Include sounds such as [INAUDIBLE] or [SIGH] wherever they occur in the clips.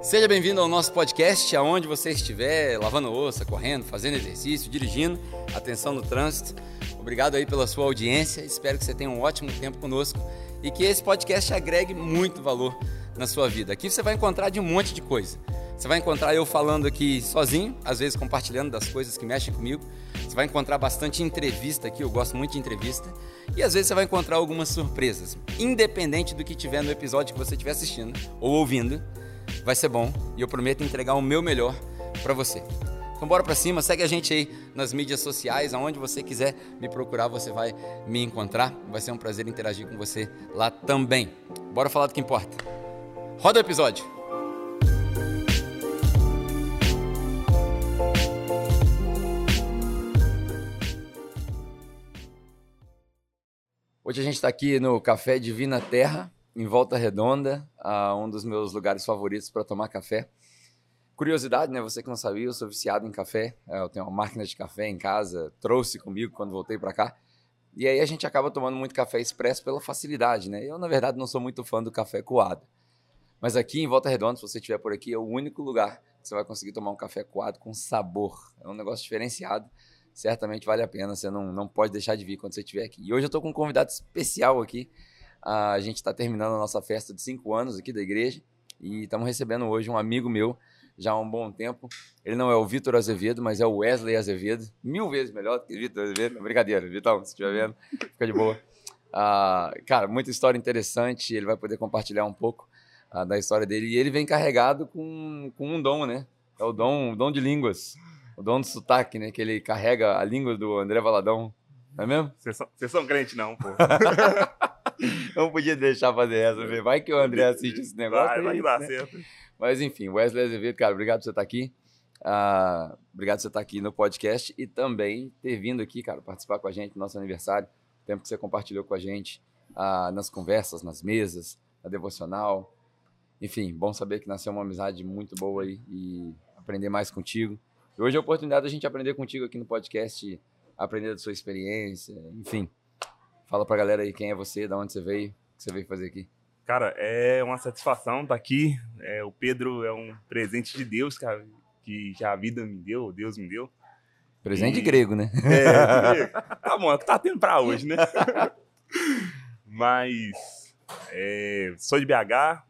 Seja bem-vindo ao nosso podcast, aonde você estiver, lavando louça, correndo, fazendo exercício, dirigindo, atenção no trânsito. Obrigado aí pela sua audiência, espero que você tenha um ótimo tempo conosco e que esse podcast agregue muito valor na sua vida. Aqui você vai encontrar de um monte de coisa. Você vai encontrar eu falando aqui sozinho, às vezes compartilhando das coisas que mexem comigo. Você vai encontrar bastante entrevista aqui, eu gosto muito de entrevista. E às vezes você vai encontrar algumas surpresas. Independente do que tiver no episódio que você estiver assistindo ou ouvindo, vai ser bom e eu prometo entregar o meu melhor para você. Então bora para cima, segue a gente aí nas mídias sociais, aonde você quiser me procurar, você vai me encontrar. Vai ser um prazer interagir com você lá também. Bora falar do que importa. Roda o episódio. Hoje a gente está aqui no Café Divina Terra, em Volta Redonda, um dos meus lugares favoritos para tomar café. Curiosidade, né? Você que não sabia, eu sou viciado em café. É, eu tenho uma máquina de café em casa, trouxe comigo quando voltei para cá. E aí a gente acaba tomando muito café expresso pela facilidade, né? Eu, na verdade, não sou muito fã do café coado. Mas aqui em Volta Redonda, se você estiver por aqui, é o único lugar que você vai conseguir tomar um café coado com sabor. É um negócio diferenciado. Certamente vale a pena. Você não, não pode deixar de vir quando você estiver aqui. E hoje eu estou com um convidado especial aqui. A gente está terminando a nossa festa de cinco anos aqui da igreja e estamos recebendo hoje um amigo meu já há um bom tempo. Ele não é o Vitor Azevedo, mas é o Wesley Azevedo, mil vezes melhor do que o Vitor Azevedo. Brincadeira, Vitão, se estiver vendo, fica de boa. Ah, cara, muita história interessante. Ele vai poder compartilhar um pouco ah, da história dele e ele vem carregado com, com um dom, né? É o dom, o dom de línguas, o dom do sotaque, né? Que ele carrega a língua do André Valadão, não é mesmo? Vocês são, são crente, não, pô. [LAUGHS] não podia deixar fazer essa, vai que o André assiste esse negócio. Vai, vai dar né? certo. Mas enfim, Wesley Azevedo, cara, obrigado por você estar aqui. Uh, obrigado por você estar aqui no podcast e também ter vindo aqui, cara, participar com a gente no nosso aniversário. O tempo que você compartilhou com a gente uh, nas conversas, nas mesas, na devocional. Enfim, bom saber que nasceu uma amizade muito boa aí e aprender mais contigo. E hoje é a oportunidade da gente aprender contigo aqui no podcast, aprender da sua experiência, enfim. Fala pra galera aí quem é você, de onde você veio, o que você veio fazer aqui. Cara, é uma satisfação estar aqui. É, o Pedro é um presente de Deus, cara, que, que a vida me deu, Deus me deu. Presente e... grego, né? É, tá bom, é o que tá tendo pra hoje, né? [LAUGHS] Mas é, sou de BH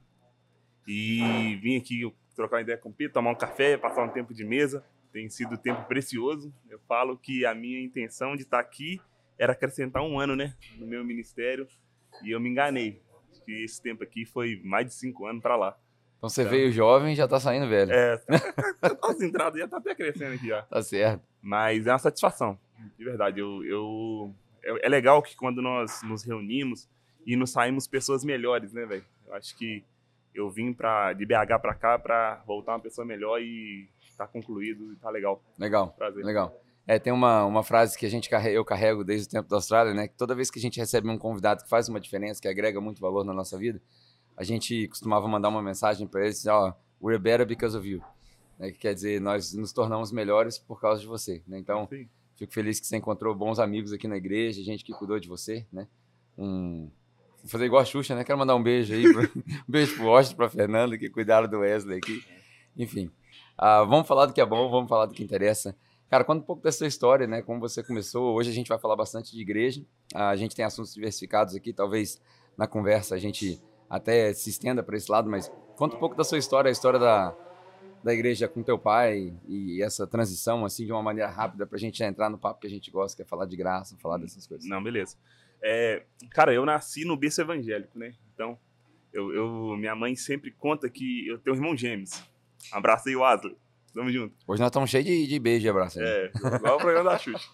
e vim aqui trocar uma ideia com o Pedro, tomar um café, passar um tempo de mesa. Tem sido tempo precioso. Eu falo que a minha intenção de estar aqui era acrescentar um ano, né, no meu ministério, e eu me enganei. Que esse tempo aqui foi mais de cinco anos para lá. Então você então, veio jovem e já tá saindo velho. É, [LAUGHS] as entradas já tá até crescendo aqui já. Tá certo. Mas é uma satisfação, de verdade. Eu, eu, é, é legal que quando nós nos reunimos e nos saímos pessoas melhores, né, velho? Eu acho que eu vim pra, de BH para cá para voltar uma pessoa melhor e tá concluído e tá legal. Legal. Prazer. Legal. É, tem uma, uma frase que a gente eu carrego desde o tempo da Austrália, né? Que toda vez que a gente recebe um convidado que faz uma diferença, que agrega muito valor na nossa vida, a gente costumava mandar uma mensagem para eles, ó, oh, we're better because of you. Né? Que quer dizer, nós nos tornamos melhores por causa de você, né? Então, Sim. fico feliz que você encontrou bons amigos aqui na igreja, gente que cuidou de você, né? Um, vou fazer igual a Xuxa, né? Quero mandar um beijo aí, pro, [LAUGHS] um beijo pro Washington, pra Fernanda, que cuidaram do Wesley aqui. Enfim, uh, vamos falar do que é bom, vamos falar do que interessa. Cara, conta um pouco da sua história, né? Como você começou. Hoje a gente vai falar bastante de igreja. A gente tem assuntos diversificados aqui. Talvez na conversa a gente até se estenda para esse lado, mas conta um pouco da sua história, a história da, da igreja com teu pai e essa transição, assim, de uma maneira rápida para a gente entrar no papo que a gente gosta, que é falar de graça, falar dessas coisas. Não, beleza. É, cara, eu nasci no berço evangélico, né? Então, eu, eu, minha mãe sempre conta que eu tenho um irmão gêmeos. Abraço aí, Wesley. Tamo junto. Hoje nós estamos cheios de, de beijo e abraço. Aí. É, igual o programa da Xuxa.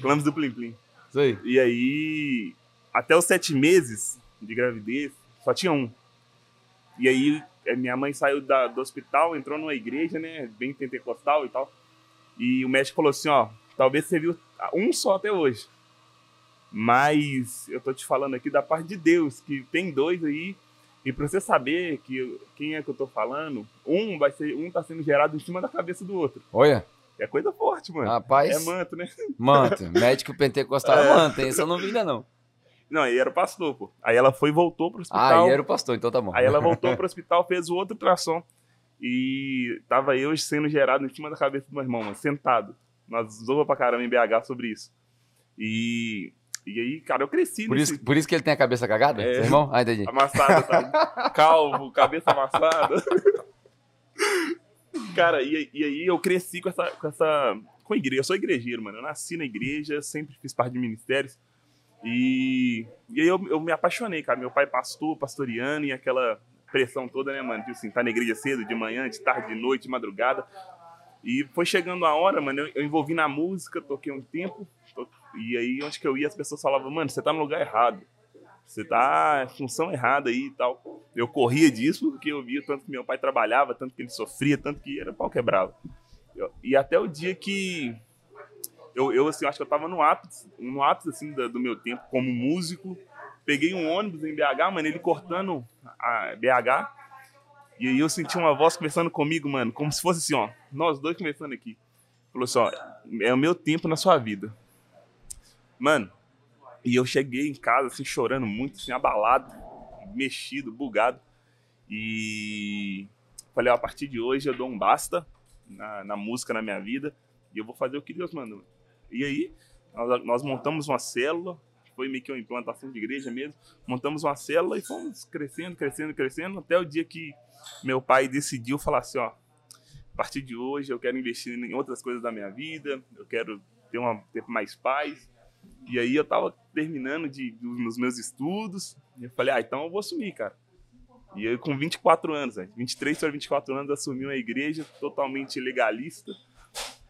Clãs do Plim Plim. Isso aí. E aí, até os sete meses de gravidez, só tinha um. E aí, eh, minha mãe saiu da, do hospital, entrou numa igreja, né, bem pentecostal e tal. E o médico falou assim, ó, talvez você viu um só até hoje. Mas eu tô te falando aqui da parte de Deus, que tem dois aí e para você saber que quem é que eu tô falando, um vai ser, um tá sendo gerado em cima da cabeça do outro. Olha. É coisa forte, mano. Rapaz. É manto, né? Manto. [LAUGHS] Médico pentecostal é manto, Isso eu não vi ainda não. Não, aí era o pastor, pô. Aí ela foi e voltou pro hospital. Ah, aí era o pastor, então tá bom. Aí ela [LAUGHS] voltou pro hospital, fez o outro ultrassom. E tava eu sendo gerado em cima da cabeça do meu irmão, mano, sentado. Nós zoamos pra caramba em BH sobre isso. E, e aí, cara, eu cresci Por nesse... isso, por isso que ele tem a cabeça cagada, É. seu irmão? Ah, entendi. Amassada, tá? [LAUGHS] Calvo, cabeça amassada. Cara, e, e aí eu cresci com essa, com essa. Com a igreja. Eu sou igrejeiro, mano. Eu nasci na igreja, sempre fiz parte de ministérios. E, e aí eu, eu me apaixonei, cara. Meu pai pastor, pastoriano, e aquela pressão toda, né, mano? De assim, tá na igreja cedo, de manhã, de tarde, de noite, de madrugada. E foi chegando a hora, mano, eu, eu envolvi na música, toquei um tempo. E aí, onde que eu ia, as pessoas falavam, mano, você tá no lugar errado. Você tá função errada aí e tal. Eu corria disso porque eu via tanto que meu pai trabalhava, tanto que ele sofria, tanto que era pau quebrava. Eu- E até o dia que eu, eu assim, acho que eu tava no ápice, no ápice assim do, do meu tempo como músico. Peguei um ônibus em BH, mano, ele cortando a BH. E aí eu senti uma voz conversando comigo, mano, como se fosse assim, ó, nós dois conversando aqui. Falou assim, ó, é o meu tempo na sua vida. Mano, e eu cheguei em casa, assim, chorando muito, assim, abalado, mexido, bugado. E falei, ó, a partir de hoje eu dou um basta na, na música, na minha vida, e eu vou fazer o que Deus mandou. E aí, nós, nós montamos uma célula, foi meio que uma implantação de igreja mesmo, montamos uma célula e fomos crescendo, crescendo, crescendo, até o dia que meu pai decidiu falar assim, ó, a partir de hoje eu quero investir em outras coisas da minha vida, eu quero ter, uma, ter mais paz. E aí eu tava terminando de, dos meus estudos, e eu falei, ah, então eu vou assumir, cara. E eu com 24 anos, velho, 23 para 24 anos, assumi uma igreja totalmente legalista,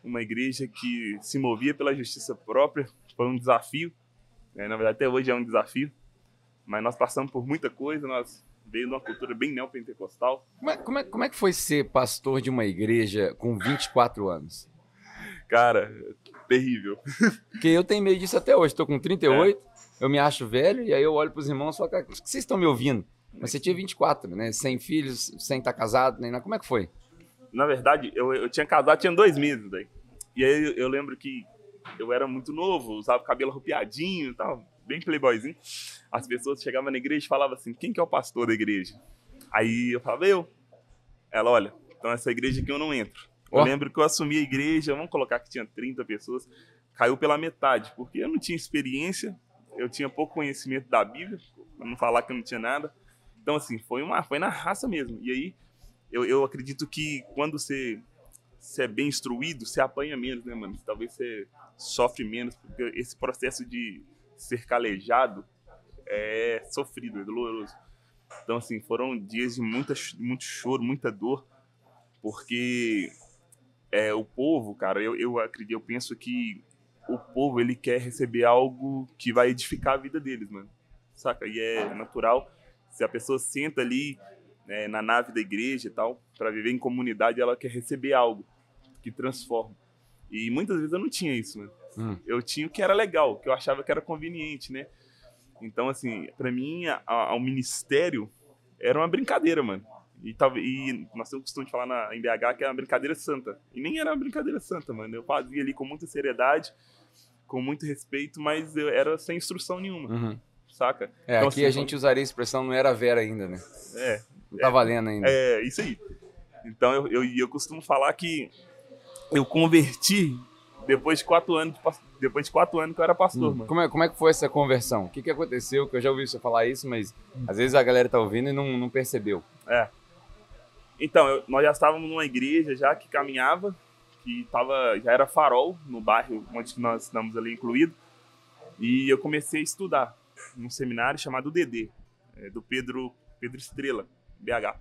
uma igreja que se movia pela justiça própria, foi um desafio, né? na verdade até hoje é um desafio, mas nós passamos por muita coisa, nós veio de uma cultura bem neopentecostal, Como é, como, é, como é que foi ser pastor de uma igreja com 24 anos? cara, terrível. [LAUGHS] Porque eu tenho meio disso até hoje. Tô com 38, eu me acho velho, e aí eu olho pros irmãos e falo, cara, vocês estão me ouvindo? Mas você tinha 24, né? Sem filhos, sem estar casado, nem nada. Como é que foi? Na verdade, eu, eu tinha casado, tinha dois meses daí. E aí eu, eu lembro que eu era muito novo, usava cabelo arrupiadinho e tal, bem playboyzinho. As pessoas chegavam na igreja e falavam assim, quem que é o pastor da igreja? Aí eu falava, eu. Ela, olha, então essa igreja aqui eu não entro. Eu lembro que eu assumi a igreja, vamos colocar que tinha 30 pessoas, caiu pela metade, porque eu não tinha experiência, eu tinha pouco conhecimento da Bíblia, pra não falar que eu não tinha nada. Então, assim, foi, uma, foi na raça mesmo. E aí, eu, eu acredito que quando você, você é bem instruído, você apanha menos, né, mano? Talvez você sofre menos, porque esse processo de ser calejado é sofrido, é doloroso. Então, assim, foram dias de muita, muito choro, muita dor, porque é, o povo, cara, eu, eu acredito, eu penso que o povo, ele quer receber algo que vai edificar a vida deles, mano. Saca? E é natural, se a pessoa senta ali né, na nave da igreja e tal, para viver em comunidade, ela quer receber algo que transforma. E muitas vezes eu não tinha isso, mano. Hum. Eu tinha o que era legal, que eu achava que era conveniente, né? Então, assim, para mim, a, a, o ministério era uma brincadeira, mano. E, e nós temos o costume de falar na, em BH que é uma brincadeira santa. E nem era uma brincadeira santa, mano. Eu fazia ali com muita seriedade, com muito respeito, mas eu era sem instrução nenhuma, Uhum. saca? É, Então, aqui assim, a gente usaria a expressão não era Vera ainda, né? É, Não tá valendo ainda. é isso aí. Então eu, eu, eu costumo falar que eu converti depois de quatro anos, depois de quatro anos que eu era pastor, Hum. mano. Como, é, como é que foi essa conversão? O que, que aconteceu? Que eu já ouvi você falar isso, mas às vezes a galera tá ouvindo e não, não percebeu. É. Então, eu- nós já estávamos numa igreja já que caminhava, que tava, já era farol no bairro onde nós estamos ali incluído. E eu comecei a estudar num seminário chamado DD, é, do Pedro, Pedro Estrela, BH.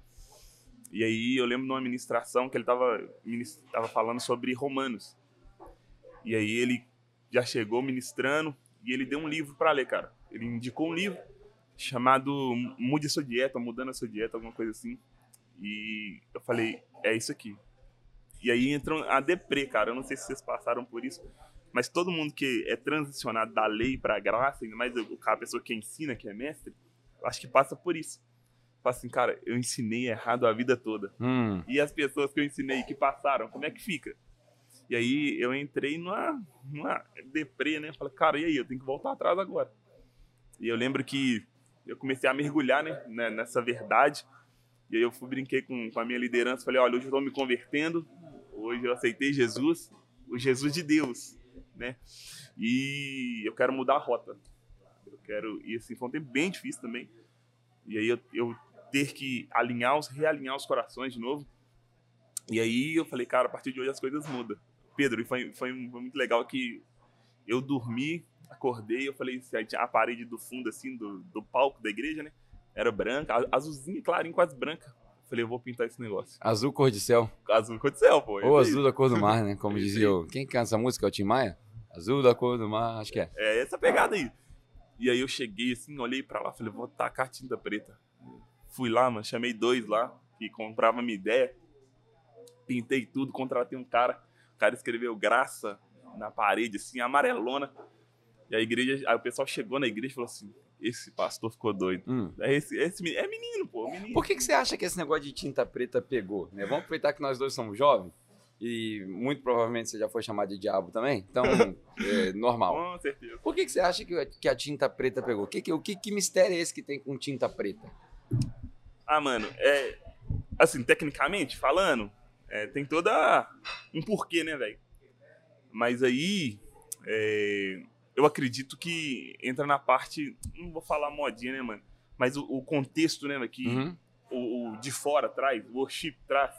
E aí eu lembro de uma ministração que ele estava tava falando sobre Romanos. E aí ele já chegou ministrando e ele deu um livro para ler, cara. Ele indicou um livro chamado Mude sua dieta, mudando a sua dieta, alguma coisa assim. E eu falei, é isso aqui. E aí entra a deprê, cara. Eu não sei se vocês passaram por isso, mas todo mundo que é transicionado da lei para a graça, ainda mais a pessoa que ensina, que é mestre, eu acho que passa por isso. Fala assim, cara, eu ensinei errado a vida toda. Hum. E as pessoas que eu ensinei que passaram, como é que fica? E aí eu entrei numa, numa deprê, né? Falei, cara, e aí? Eu tenho que voltar atrás agora. E eu lembro que eu comecei a mergulhar né, né, nessa verdade. E aí eu fui, brinquei com, com a minha liderança, falei, olha, hoje eu estou me convertendo, hoje eu aceitei Jesus, o Jesus de Deus, né? E eu quero mudar a rota. Eu quero, e assim, foi um tempo bem difícil também. E aí eu, eu ter que alinhar os, realinhar os corações de novo. E aí eu falei, cara, a partir de hoje as coisas mudam. Pedro, e foi, foi, foi muito legal que eu dormi, acordei, eu falei, a parede do fundo, assim, do, do palco da igreja, né? Era branca, azulzinha, clarinha, quase branca. Falei, eu vou pintar esse negócio. Azul cor de céu. Azul cor de céu, pô. Ou azul da cor do mar, né? Como [LAUGHS] dizia o... Quem canta essa música? É o Tim Maia? Azul da cor do mar, acho que é. É essa pegada aí. E aí eu cheguei assim, olhei para lá, falei, vou tacar tinta preta. Fui lá, mano, chamei dois lá, que comprava minha ideia. Pintei tudo, contratei um cara. O cara escreveu graça na parede, assim, amarelona. E a igreja, aí o pessoal chegou na igreja e falou assim: esse pastor ficou doido. Hum. É, esse, esse, é menino, pô, menino. Por que, que você acha que esse negócio de tinta preta pegou? Né? Vamos aproveitar que nós dois somos jovens e muito provavelmente você já foi chamado de diabo também, então [LAUGHS] é normal. Com certeza. Por que, que você acha que, que a tinta preta pegou? Que, que, o que, que mistério é esse que tem com tinta preta? Ah, mano, é. Assim, tecnicamente falando, é, tem toda um porquê, né, velho? Mas aí. É, eu acredito que entra na parte. Não vou falar modinha, né, mano? Mas o, o contexto, né, que uhum. o, o, de fora traz, o worship traz,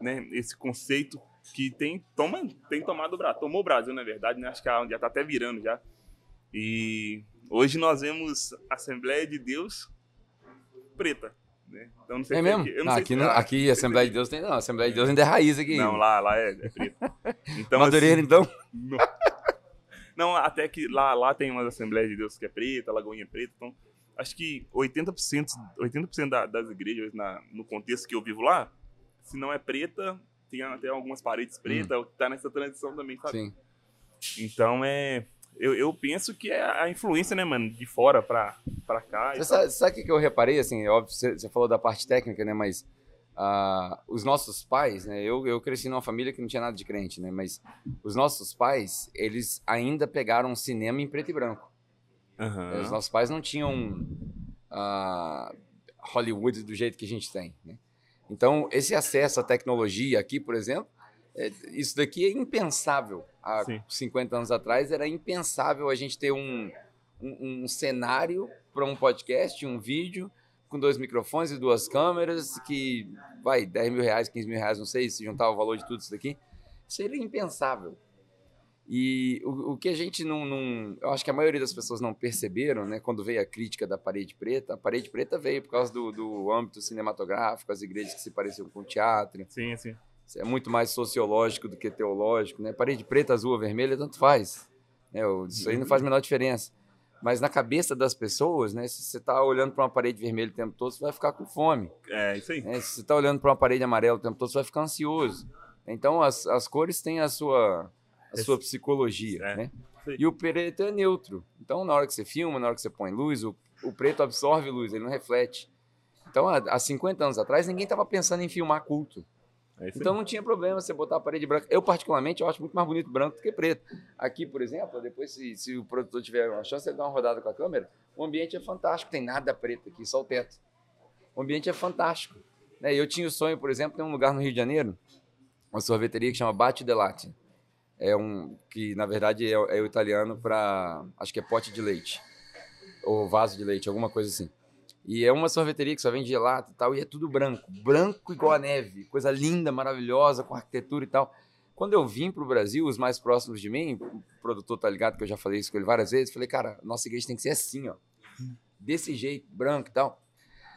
né? Esse conceito que tem, toma, tem tomado o Brasil. Tomou o Brasil, na verdade, né? Acho que já tá até virando já. E hoje nós vemos Assembleia de Deus preta. Né? Então, não sei é mesmo? Não, aqui, não, aqui Assembleia de Deus tem não. Assembleia de Deus ainda é raiz aqui. Não, lá, lá é, é preta. [LAUGHS] Então, Madureira, assim, então? [LAUGHS] Não. Não, até que lá, lá tem umas Assembleias de Deus que é preta, Lagoinha é preta, então acho que 80%, 80% da, das igrejas na, no contexto que eu vivo lá, se não é preta, tem até algumas paredes pretas, hum. tá nessa transição também, sabe? Sim. Então é. Eu, eu penso que é a influência, né, mano, de fora pra, pra cá. Você sabe o que eu reparei, assim, óbvio, você, você falou da parte técnica, né, mas Uh, os nossos pais, né? Eu, eu cresci numa família que não tinha nada de crente, né? Mas os nossos pais, eles ainda pegaram cinema em preto e branco. Uhum. Os nossos pais não tinham uh, Hollywood do jeito que a gente tem, né? Então, esse acesso à tecnologia aqui, por exemplo, é, isso daqui é impensável. Há Sim. 50 anos atrás era impensável a gente ter um, um, um cenário para um podcast, um vídeo, com dois microfones e duas câmeras, que vai 10 mil reais, 15 mil reais, não sei, se juntar o valor de tudo isso daqui, seria impensável. E o, o que a gente não, não, Eu acho que a maioria das pessoas não perceberam, né? Quando veio a crítica da parede preta, a parede preta veio por causa do, do âmbito cinematográfico, as igrejas que se pareciam com teatro. Sim, sim. É muito mais sociológico do que teológico, né? Parede preta, azul ou vermelha, tanto faz. Né? Isso aí não faz a menor diferença. Mas na cabeça das pessoas, né? Se você está olhando para uma parede vermelha o tempo todo, você vai ficar com fome. É, isso aí. É, se você está olhando para uma parede amarela o tempo todo, você vai ficar ansioso. Então, as, as cores têm a sua, a sua psicologia, é. né? E o preto é neutro. Então, na hora que você filma, na hora que você põe luz, o, o preto absorve luz, ele não reflete. Então, há, há 50 anos atrás, ninguém estava pensando em filmar culto. É então não tinha problema você botar a parede branca. Eu, particularmente, eu acho muito mais bonito branco do que preto. Aqui, por exemplo, depois, se, se o produtor tiver uma chance, ele dá uma rodada com a câmera, o ambiente é fantástico. Tem nada preto aqui, só o teto. O ambiente é fantástico. Né? Eu tinha o sonho, por exemplo, de um lugar no Rio de Janeiro, uma sorveteria que chama Bate de Latte. É um que, na verdade, é, é o italiano para, acho que é pote de leite. Ou vaso de leite, alguma coisa assim. E é uma sorveteria que só vende gelato e tal, e é tudo branco. Branco igual a neve. Coisa linda, maravilhosa, com arquitetura e tal. Quando eu vim para o Brasil, os mais próximos de mim, o produtor tá ligado que eu já falei isso com ele várias vezes, falei, cara, nossa igreja tem que ser assim, ó. Desse jeito, branco e tal.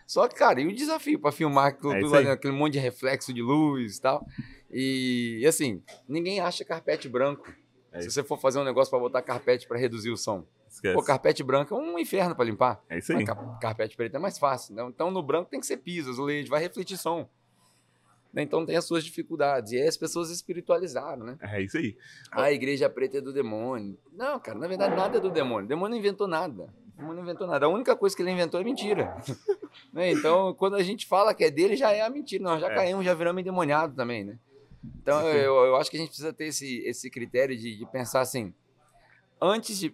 Só que, cara, e o desafio para filmar tudo, é aquele monte de reflexo de luz e tal. E, e assim, ninguém acha carpete branco. É Se você for fazer um negócio para botar carpete para reduzir o som. Esquece. Pô, carpete branco é um inferno para limpar. É isso aí. Mas carpete preto é mais fácil. Né? Então, no branco tem que ser piso, azulejo, vai refletir som. Né? Então tem as suas dificuldades. E aí as pessoas espiritualizaram, né? É isso aí. Ah, a igreja preta é do demônio. Não, cara, na verdade nada é do demônio. O demônio não inventou nada. O demônio não inventou nada. A única coisa que ele inventou é mentira. [LAUGHS] né? Então, quando a gente fala que é dele, já é a mentira. Nós já é. caímos, já viramos endemoniado também, né? Então, eu, eu, acho que a gente precisa ter esse, esse critério de, de pensar assim, antes de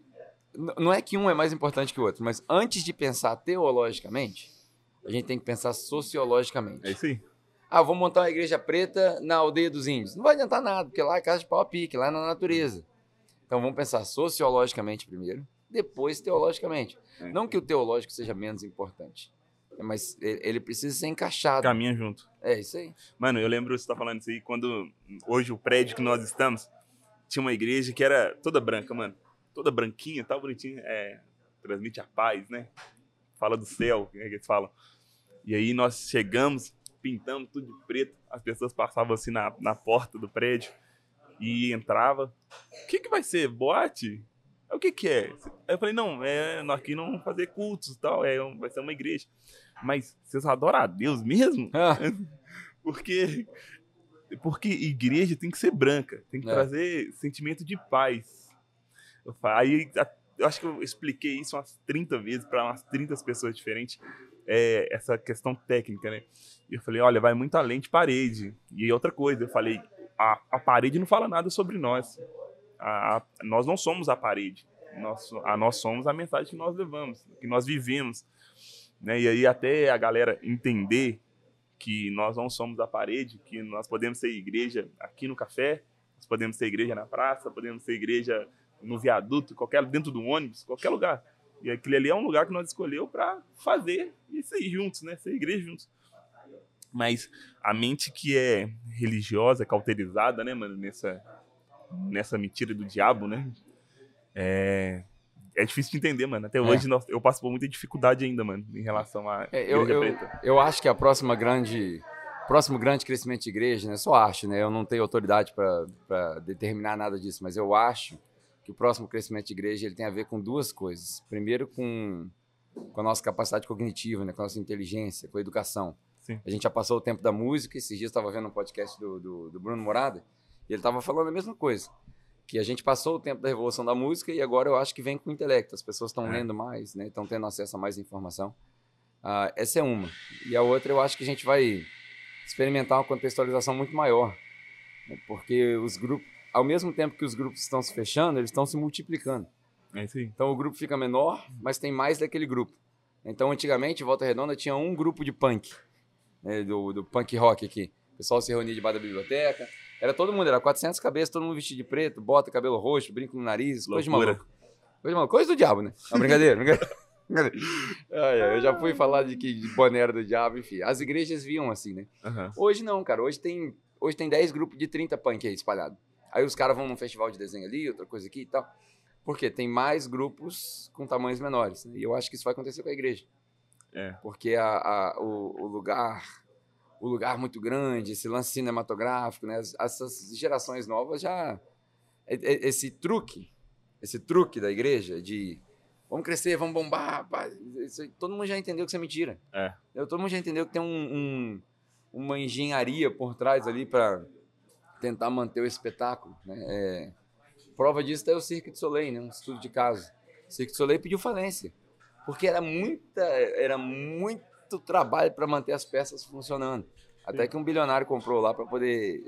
não é que um é mais importante que o outro, mas antes de pensar teologicamente, a gente tem que pensar sociologicamente. É isso aí. Ah, vou montar uma igreja preta na aldeia dos índios. Não vai adiantar nada, porque lá é casa de pau a pique, lá é na natureza. Então vamos pensar sociologicamente primeiro, depois teologicamente. É. Não que o teológico seja menos importante, mas ele precisa ser encaixado. Caminha junto. É isso aí. Mano, eu lembro você tá falando isso aí quando hoje o prédio que nós estamos tinha uma igreja que era toda branca, mano. Toda branquinha, tal, bonitinha. É, transmite a paz, né? Fala do céu, que, é que eles falam. E aí nós chegamos, pintamos tudo de preto. As pessoas passavam assim na, na porta do prédio e entrava. O que que vai ser? Boate? O que que é? Aí eu falei, não, é, nós aqui não vamos fazer cultos e tal, é, vai ser uma igreja. Mas vocês adoram a Deus mesmo? [LAUGHS] Ah, [LAUGHS] Porque porque igreja tem que ser branca, tem que É. trazer sentimento de paz. Eu Aí eu acho que eu expliquei isso umas 30 vezes para umas 30 pessoas diferentes, é, essa questão técnica, né? E eu falei, olha, vai muito além de parede. E outra coisa, eu falei, a, a parede não fala nada sobre nós. A- a- nós não somos a parede. Nós, a, nós somos a mensagem que nós levamos, que nós vivemos. Né? E aí até a galera entender que nós não somos a parede, que nós podemos ser igreja aqui no café, nós podemos ser igreja na praça, podemos ser igreja no viaduto, qualquer dentro do ônibus, qualquer lugar. E aquele ali é um lugar que nós escolheu para fazer isso aí juntos, né? Ser igreja juntos. Mas a mente que é religiosa, cauterizada, né, mano, nessa nessa mentira do diabo, né? É é difícil de entender, mano. Até hoje nós- eu passo por muita dificuldade ainda, mano, em relação à É, eu, eu, eu acho que a próxima grande próximo grande crescimento de igreja, né? Só acho, né? Eu não tenho autoridade para determinar nada disso, mas eu acho que o próximo crescimento de igreja ele tem a ver com duas coisas. Primeiro, com, com a nossa capacidade cognitiva, né? com a nossa inteligência, com a educação. Sim. A gente já passou o tempo da música. Esses dias estava vendo um podcast do, do, do Bruno Morada e ele estava falando a mesma coisa. Que a gente passou o tempo da revolução da música e agora eu acho que vem com o intelecto. As pessoas estão É. lendo mais, né? Estão tendo acesso a mais informação. Ah, essa é uma. E a outra eu acho que a gente vai experimentar uma contextualização muito maior. né? Porque os grupos, ao mesmo tempo que os grupos estão se fechando, eles estão se multiplicando. É. Então o grupo fica menor, mas tem mais daquele grupo. Então antigamente, em Volta Redonda tinha um grupo de punk, né, do, do punk rock aqui. O pessoal se reunia debaixo da biblioteca. Era todo mundo, era 400 cabeças, todo mundo vestido de preto, bota, cabelo roxo, brinco no nariz, coisa de Loucura. maluco. Coisa de maluco. Coisa do diabo, né? Não, brincadeira, [LAUGHS] brincadeira. Eu já fui falar de que de boné do diabo, enfim. As igrejas viam assim, né? Aham. Hoje não, cara. Hoje tem, hoje tem 10 grupos de 30 punk aí espalhado. Aí os caras vão num festival de desenho ali, outra coisa aqui e tal. Por quê? Tem mais grupos com tamanhos menores. né? E eu acho que isso vai acontecer com a igreja. É. Porque a, a- o, o lugar o lugar muito grande, esse lance cinematográfico, né? As- Essas gerações novas já... Esse truque, esse truque da igreja de vamos crescer, vamos bombar, pá, isso todo mundo já entendeu que isso é mentira. É. Todo mundo já entendeu que tem um, um- uma engenharia por trás ali para tentar manter o espetáculo. Né? É, prova disso é o Cirque du Soleil, né? um estudo de caso. O Cirque du Soleil pediu falência, porque era, muita, era muito trabalho para manter as peças funcionando. Até que um bilionário comprou lá para poder.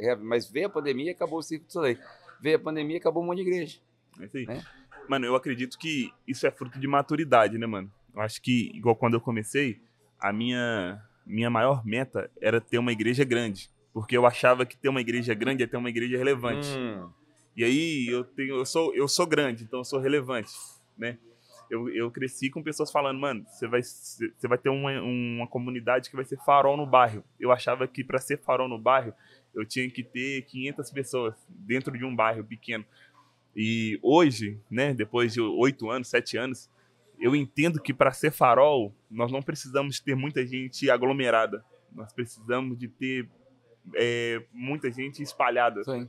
é, mas veio a pandemia e acabou o Cirque du Soleil. Veio a pandemia e acabou um monte de igreja. É isso aí. Né? Mano, eu acredito que isso é fruto de maturidade, né, mano? Eu acho que, igual quando eu comecei, a minha, minha maior meta era ter uma igreja grande. Porque eu achava que ter uma igreja grande é ter uma igreja relevante. Hum, E aí eu tenho, eu sou, eu sou grande, então eu sou relevante, né? Eu, eu cresci com pessoas falando, mano, você vai, você vai ter uma, uma comunidade que vai ser farol no bairro. Eu achava que para ser farol no bairro, eu tinha que ter 500 pessoas dentro de um bairro pequeno. E hoje, né, depois de oito anos, sete anos, eu entendo que para ser farol, nós não precisamos ter muita gente aglomerada. Nós precisamos de ter é, muita gente espalhada. aí.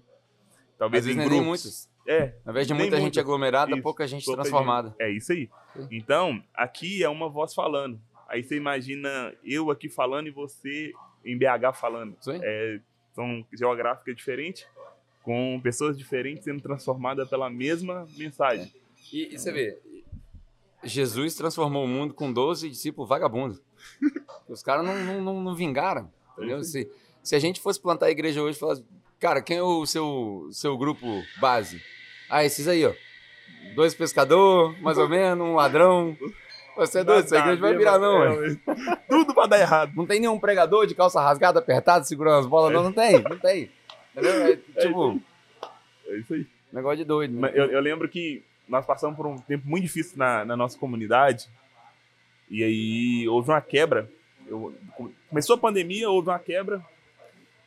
Talvez Às em é grupos. muitos. É, Ao invés de muita gente aglomerada, Isso, pouca gente pouca transformada. gente. É isso aí. Sim. Então, aqui é uma voz falando. Aí você imagina eu aqui falando e você em BH falando. Aí. É, são geográficas diferentes, com pessoas diferentes sendo transformadas pela mesma mensagem. E, e você vê, Jesus transformou o mundo com 12 discípulos vagabundos. [LAUGHS] Os caras não, não, não, não vingaram. Entendeu? Se, se a gente fosse plantar a igreja hoje e falasse, cara, quem é o seu, seu grupo base? Ah, esses aí, ó. Dois pescador, mais ou menos, um ladrão. Você é doido, essa igreja vai virar, não, é, velho. Tudo pra dar errado. Não tem nenhum pregador de calça rasgada, apertado, segurando as bolas, não, não tem, não tem. Entendeu? É, tipo, É isso aí. negócio de doido. né? Eu, eu lembro que nós passamos por um tempo muito difícil na, na nossa comunidade. E aí houve uma quebra. Eu- começou a pandemia, houve uma quebra.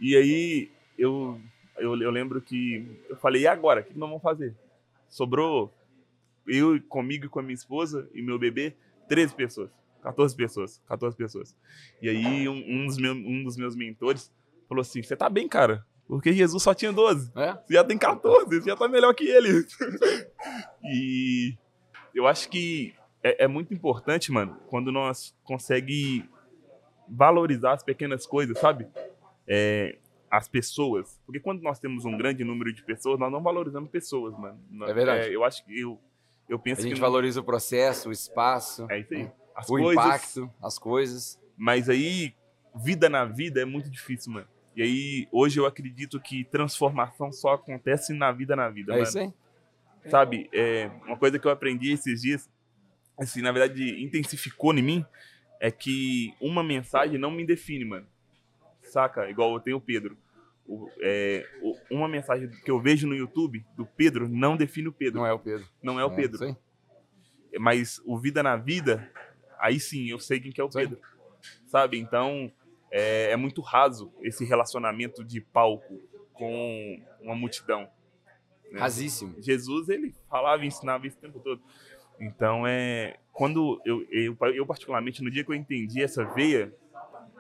E aí eu, eu, eu lembro que eu falei, e agora? O que nós vamos fazer? Sobrou eu comigo e com a minha esposa e meu bebê, 13 pessoas. 14 pessoas. 14 pessoas. E aí um, um dos, meus, um dos meus mentores falou assim: Você tá bem, cara? Porque Jesus só tinha 12. É? Você já tem 14, você já tá melhor que ele. [LAUGHS] e eu acho que é, é muito importante, mano, quando nós conseguimos valorizar as pequenas coisas, sabe? É, as pessoas. Porque quando nós temos um grande número de pessoas, nós não valorizamos pessoas, mano. É verdade. eu acho que eu, eu penso A gente que. valoriza o processo, o espaço, É isso aí. As o coisas. impacto, as coisas. Mas aí, vida na vida é muito difícil, mano. E aí, hoje eu acredito que transformação só acontece na vida na vida, É mano. isso aí? Sabe, é, uma coisa que eu aprendi esses dias, assim, na verdade, intensificou em mim, é que uma mensagem não me define, mano. Saca? Igual eu tenho o Pedro. O- é, o- uma mensagem que eu vejo no YouTube do Pedro não define o Pedro. Não é o Pedro. Não é o isso Pedro. aí? Mas o Vida na Vida, aí sim eu sei quem que é o aí. Pedro. Sabe? Então, é, é muito raso esse relacionamento de palco com uma multidão. né? Rasíssimo. Jesus, ele falava e ensinava isso o tempo todo. Então, é. Quando eu, eu, eu, particularmente, no dia que eu entendi essa veia,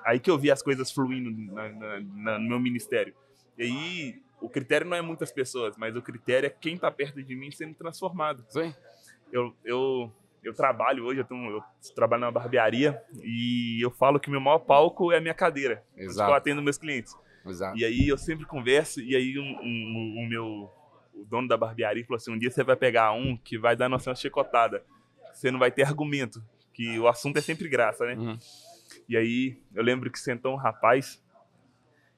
aí que eu vi as coisas fluindo na- na- na- no meu ministério. E aí, o critério não é muitas pessoas, mas o critério é quem tá perto de mim sendo transformado. Aí? Eu, eu, eu trabalho hoje, eu, tenho, eu trabalho na barbearia e eu falo que meu maior palco é a minha cadeira. Exato. Eu atendo meus clientes. Exato. E aí eu sempre converso, e aí um, um- o meu o dono da barbearia falou assim: um dia você vai pegar um que vai dar nossa chicotada. Você não vai ter argumento, que o assunto é sempre graça, né? Uhum. E aí eu lembro que sentou um rapaz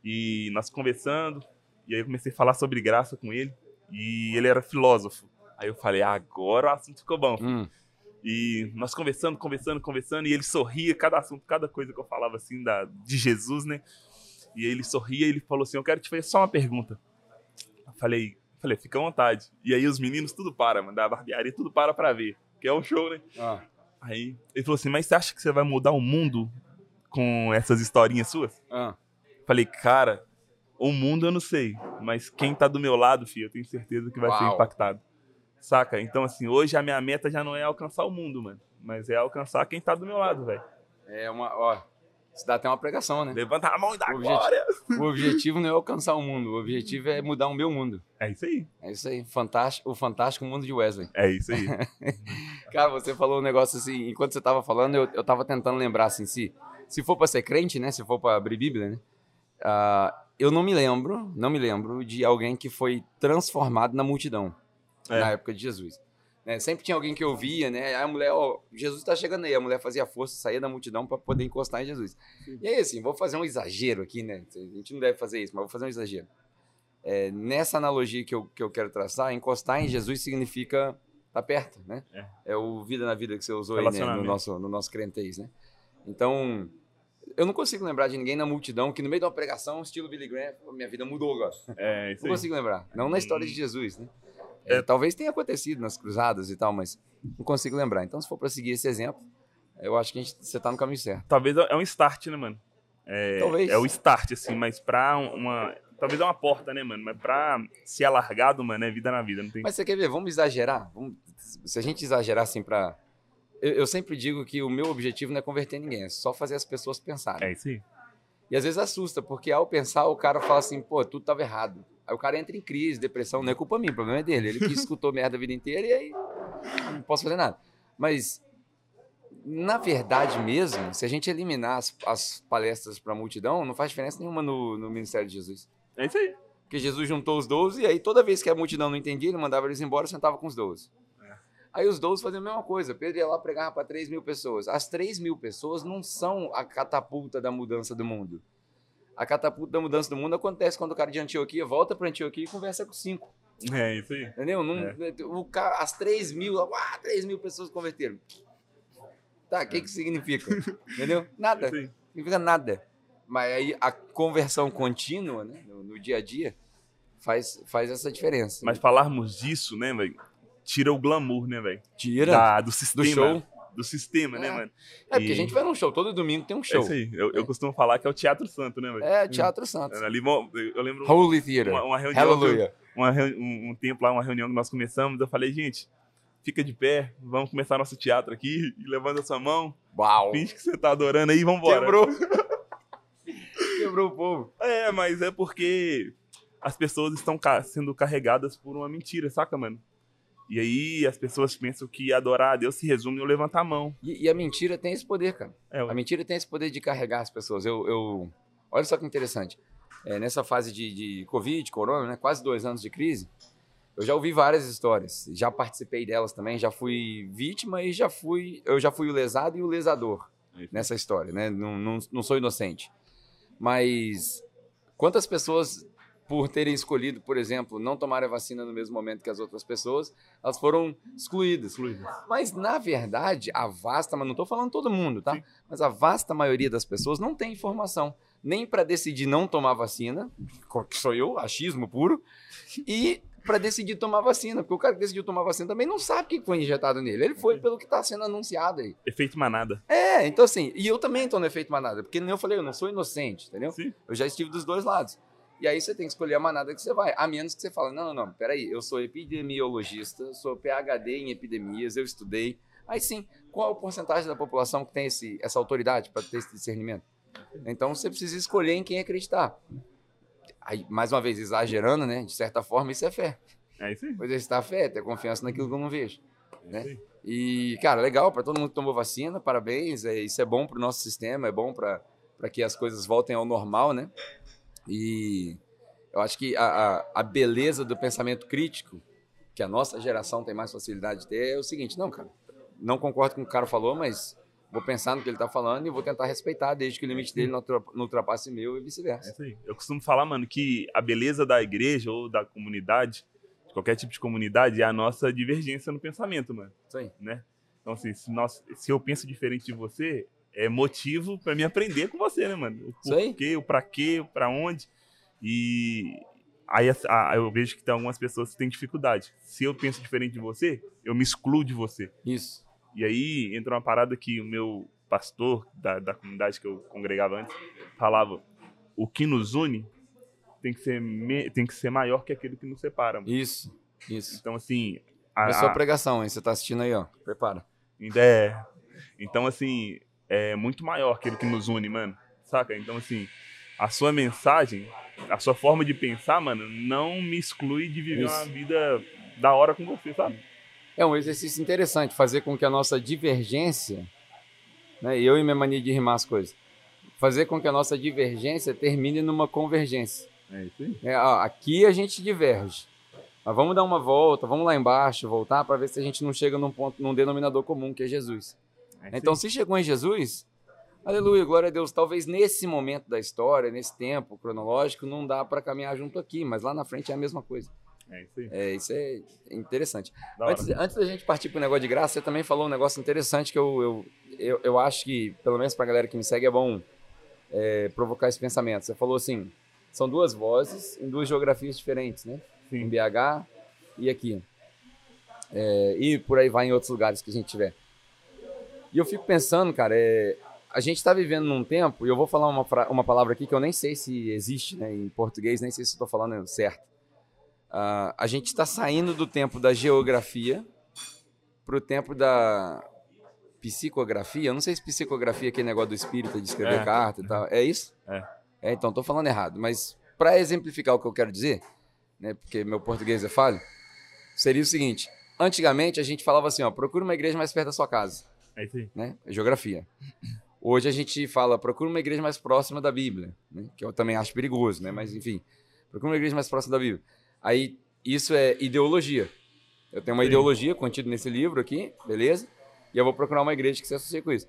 e nós conversando, e aí eu comecei a falar sobre graça com ele, e ele era filósofo. Aí eu falei: agora o assunto ficou bom. Hum. E nós conversando, conversando, conversando, e ele sorria, cada assunto, cada coisa que eu falava assim da, de Jesus, né? E ele sorria e ele falou assim: Eu quero te fazer só uma pergunta. Eu falei, falei, fica à vontade. E aí os meninos tudo para, mano, da barbearia, tudo para pra ver. Que é um show, né? Ah, Aí ele falou assim: Mas você acha que você vai mudar o mundo com essas historinhas suas? ah. Falei, cara, o mundo eu não sei, mas quem tá do meu lado, filho, eu tenho certeza que vai ser Uau. impactado. Saca? Então, assim, hoje a minha meta já não é alcançar o mundo, mano. Mas é alcançar quem tá do meu lado, velho. É uma. Ó, isso dá até uma pregação, né? Levanta a mão e dá O objetivo- glória. O objetivo não é alcançar o mundo, o objetivo é mudar o meu mundo. É isso aí. É isso aí. Fantástico, o fantástico mundo de Wesley. É isso aí. [LAUGHS] Cara, você falou um negócio assim, enquanto você tava falando, eu, eu tava tentando lembrar assim, se, se for pra ser crente, né? Se for pra abrir Bíblia, né? ah, eu não me lembro, não me lembro de alguém que foi transformado na multidão É. na época de Jesus. Né, sempre tinha alguém que eu via, né? Aí a mulher, ó, Jesus tá chegando aí. A mulher fazia força, saía da multidão para poder encostar em Jesus. E aí, assim, vou fazer um exagero aqui, né? A gente não deve fazer isso, mas vou fazer um exagero. É, nessa analogia que eu, que eu quero traçar, encostar em Jesus significa estar perto, né? É. o vida na vida que você usou aí né, no nosso, no nosso crentez, né? Então, eu não consigo lembrar de ninguém na multidão que no meio de uma pregação, estilo Billy Graham, "Pô, minha vida mudou agora. É isso Não consigo lembrar. Não na história de Jesus, né? É. É, talvez tenha acontecido nas cruzadas e tal, mas não consigo lembrar. Então, se for para seguir esse exemplo, eu acho que a gente, você tá no caminho certo. Talvez é um start, né, mano? É, Talvez. É o start, assim, mas pra uma. Talvez é uma porta, né, mano? Mas pra ser alargado, mano, é vida na vida. Não tem. Mas você quer ver? Vamos exagerar? Vamos- se a gente exagerar assim para eu, eu sempre digo que o meu objetivo não é converter ninguém, é só fazer as pessoas pensarem. É isso aí. E às vezes assusta, porque ao pensar o cara fala assim, pô, tudo tava errado. Aí o cara entra em crise, depressão, não é culpa minha, o problema é dele. Ele que [LAUGHS] escutou merda a vida inteira e aí não posso fazer nada. Mas, na verdade mesmo, se a gente eliminar as, as palestras para multidão, não faz diferença nenhuma no, no ministério de Jesus. É isso aí. Porque Jesus juntou os 12 e aí toda vez que a multidão não entendia, ele mandava eles embora e sentava com os 12. Aí os 12 faziam a mesma coisa. Pedro ia lá pregar para 3 mil pessoas. As 3 mil pessoas não são a catapulta da mudança do mundo. A catapulta da mudança do mundo acontece quando o cara de Antioquia volta para Antioquia e conversa com cinco. É isso aí. Entendeu? Não, o as 3 mil, ah, 3 mil pessoas converteram. Tá, o que que significa? Entendeu? [LAUGHS] Nada. Sim. Significa nada. Mas aí a conversão contínua, né, no, no dia a dia, faz, faz essa diferença. Mas falarmos disso, né, velho? Tira o glamour, né, velho? Tira Da- Do do sistema. show. Do sistema, né, É. mano? É porque E- a gente vai num show, todo domingo tem um É show. isso aí. Eu, eu costumo falar que é o Teatro Santo, né, velho? É, Teatro Santos. Ali, bom, eu lembro Holy Theater. uma, uma reunião. Hallelujah. uma um, um tempo lá, uma reunião que nós começamos, eu falei, gente, fica de pé, vamos começar nosso teatro aqui, e levanta a sua mão, Uau. finge que você tá adorando aí, vambora. Quebrou. [LAUGHS] Quebrou o povo. É, mas é porque as pessoas estão sendo carregadas por uma mentira, saca, mano? E aí as pessoas pensam que adorar a Deus se resume eu levantar a mão. E, e a mentira tem esse poder, cara. É, A mentira tem esse poder de carregar as pessoas. Eu, eu... Olha só que interessante. É, nessa fase de, de Covid, Corona, né, quase dois anos de crise, eu já ouvi várias histórias. Já participei delas também. Já fui vítima e já fui. Eu já fui o lesado e o lesador isso. nessa história, né? Não, não, não sou inocente. Mas quantas pessoas, por terem escolhido, por exemplo, não tomar a vacina no mesmo momento que as outras pessoas, elas foram excluídas. Fluido. Mas, na verdade, a vasta, mas não estou falando todo mundo, tá? Sim. Mas a vasta maioria das pessoas não tem informação. Nem para decidir não tomar vacina, que sou eu, achismo puro, e para decidir tomar vacina. Porque o cara que decidiu tomar vacina também não sabe o que foi injetado nele. Ele foi pelo que está sendo anunciado aí. Efeito manada. É, então assim, e eu também estou no efeito manada, porque nem eu falei, eu não sou inocente, entendeu? Sim. Eu já estive dos dois lados. E aí você tem que escolher a manada que você vai. A menos que você fale, não, não, não, peraí, eu sou epidemiologista, sou PhD em epidemias, eu estudei. Aí sim, qual a porcentagem da população que tem esse, essa autoridade para ter esse discernimento? Então você precisa escolher em quem acreditar. Aí, mais uma vez, exagerando, né? De certa forma, isso é fé. É isso aí. Pois a fé, ter confiança naquilo que eu não vejo. É né? E, cara, legal para todo mundo que tomou vacina, parabéns. É, isso é bom para o nosso sistema, é bom para que as coisas voltem ao normal, né? E eu acho que a, a, beleza do pensamento crítico, que a nossa geração tem mais facilidade de ter, é o seguinte: não, cara, não concordo com o que o cara falou, mas vou pensar no que ele está falando e vou tentar respeitar, desde que o limite dele não ultra- não ultrapasse o meu e É vice-versa. aí. Eu costumo falar, mano, que a beleza da igreja ou da comunidade, de qualquer tipo de comunidade, é a nossa divergência no pensamento, mano. Aí. né? Então, assim, se, nós, se eu penso diferente de você, é motivo pra mim aprender com você, né, mano? O porquê, o pra quê, o pra onde. E aí a- a- eu vejo que tem algumas pessoas que têm dificuldade. Se eu penso diferente de você, eu me excluo de você. Isso. E aí entra uma parada que o meu pastor da, da comunidade que eu congregava antes falava: o que nos une tem que ser, me- tem que ser maior que aquilo que nos separa. mano. Isso. Isso. Então, assim. a- a a- pregação, hein? Você tá assistindo aí, ó. Prepara. É. Então, assim, é muito maior aquilo que nos une, mano. Saca? Então, assim, a sua mensagem, a sua forma de pensar, mano, não me exclui de viver Isso. uma vida da hora com você, sabe? É um exercício interessante, fazer com que a nossa divergência, né, eu e minha mania de rimar as coisas, fazer com que a nossa divergência termine numa convergência. É isso aí. É, ó, aqui a gente diverge, mas vamos dar uma volta, vamos lá embaixo, voltar para ver se a gente não chega num ponto, num denominador comum que é Jesus. É Então, se chegou em Jesus, aleluia, glória a Deus. Talvez nesse momento da história, nesse tempo cronológico, não dá para caminhar junto aqui, mas lá na frente é a mesma coisa. É isso aí. É, isso é interessante. Antes, antes da gente partir para o negócio de graça, você também falou um negócio interessante que eu, eu, eu, eu acho que, pelo menos para a galera que me segue, é bom é, provocar esse pensamento. Você falou assim: são duas vozes em duas geografias diferentes, né? Em Sim. BH e aqui. É, e por aí vai em outros lugares que a gente tiver. E eu fico pensando, cara, é, a gente está vivendo num tempo, e eu vou falar uma, uma palavra aqui que eu nem sei se existe né, em português, nem sei se estou falando certo. Ah, a gente está saindo do tempo da geografia para o tempo da psicografia. Eu não sei se psicografia é aquele negócio do espírito de escrever É. carta e tal. É isso? É. É, então estou falando errado. Mas para exemplificar o que eu quero dizer, né, porque meu português é falho, seria o seguinte: antigamente a gente falava assim, ó, procura uma igreja mais perto da sua casa, É isso aí. né? É geografia. Hoje a gente fala, procura uma igreja mais próxima da Bíblia, né? que eu também acho perigoso, né? Mas enfim, procura uma igreja mais próxima da Bíblia. Aí isso é ideologia. Eu tenho uma Sim. ideologia contida nesse livro aqui, beleza? E eu vou procurar uma igreja que se associe com isso.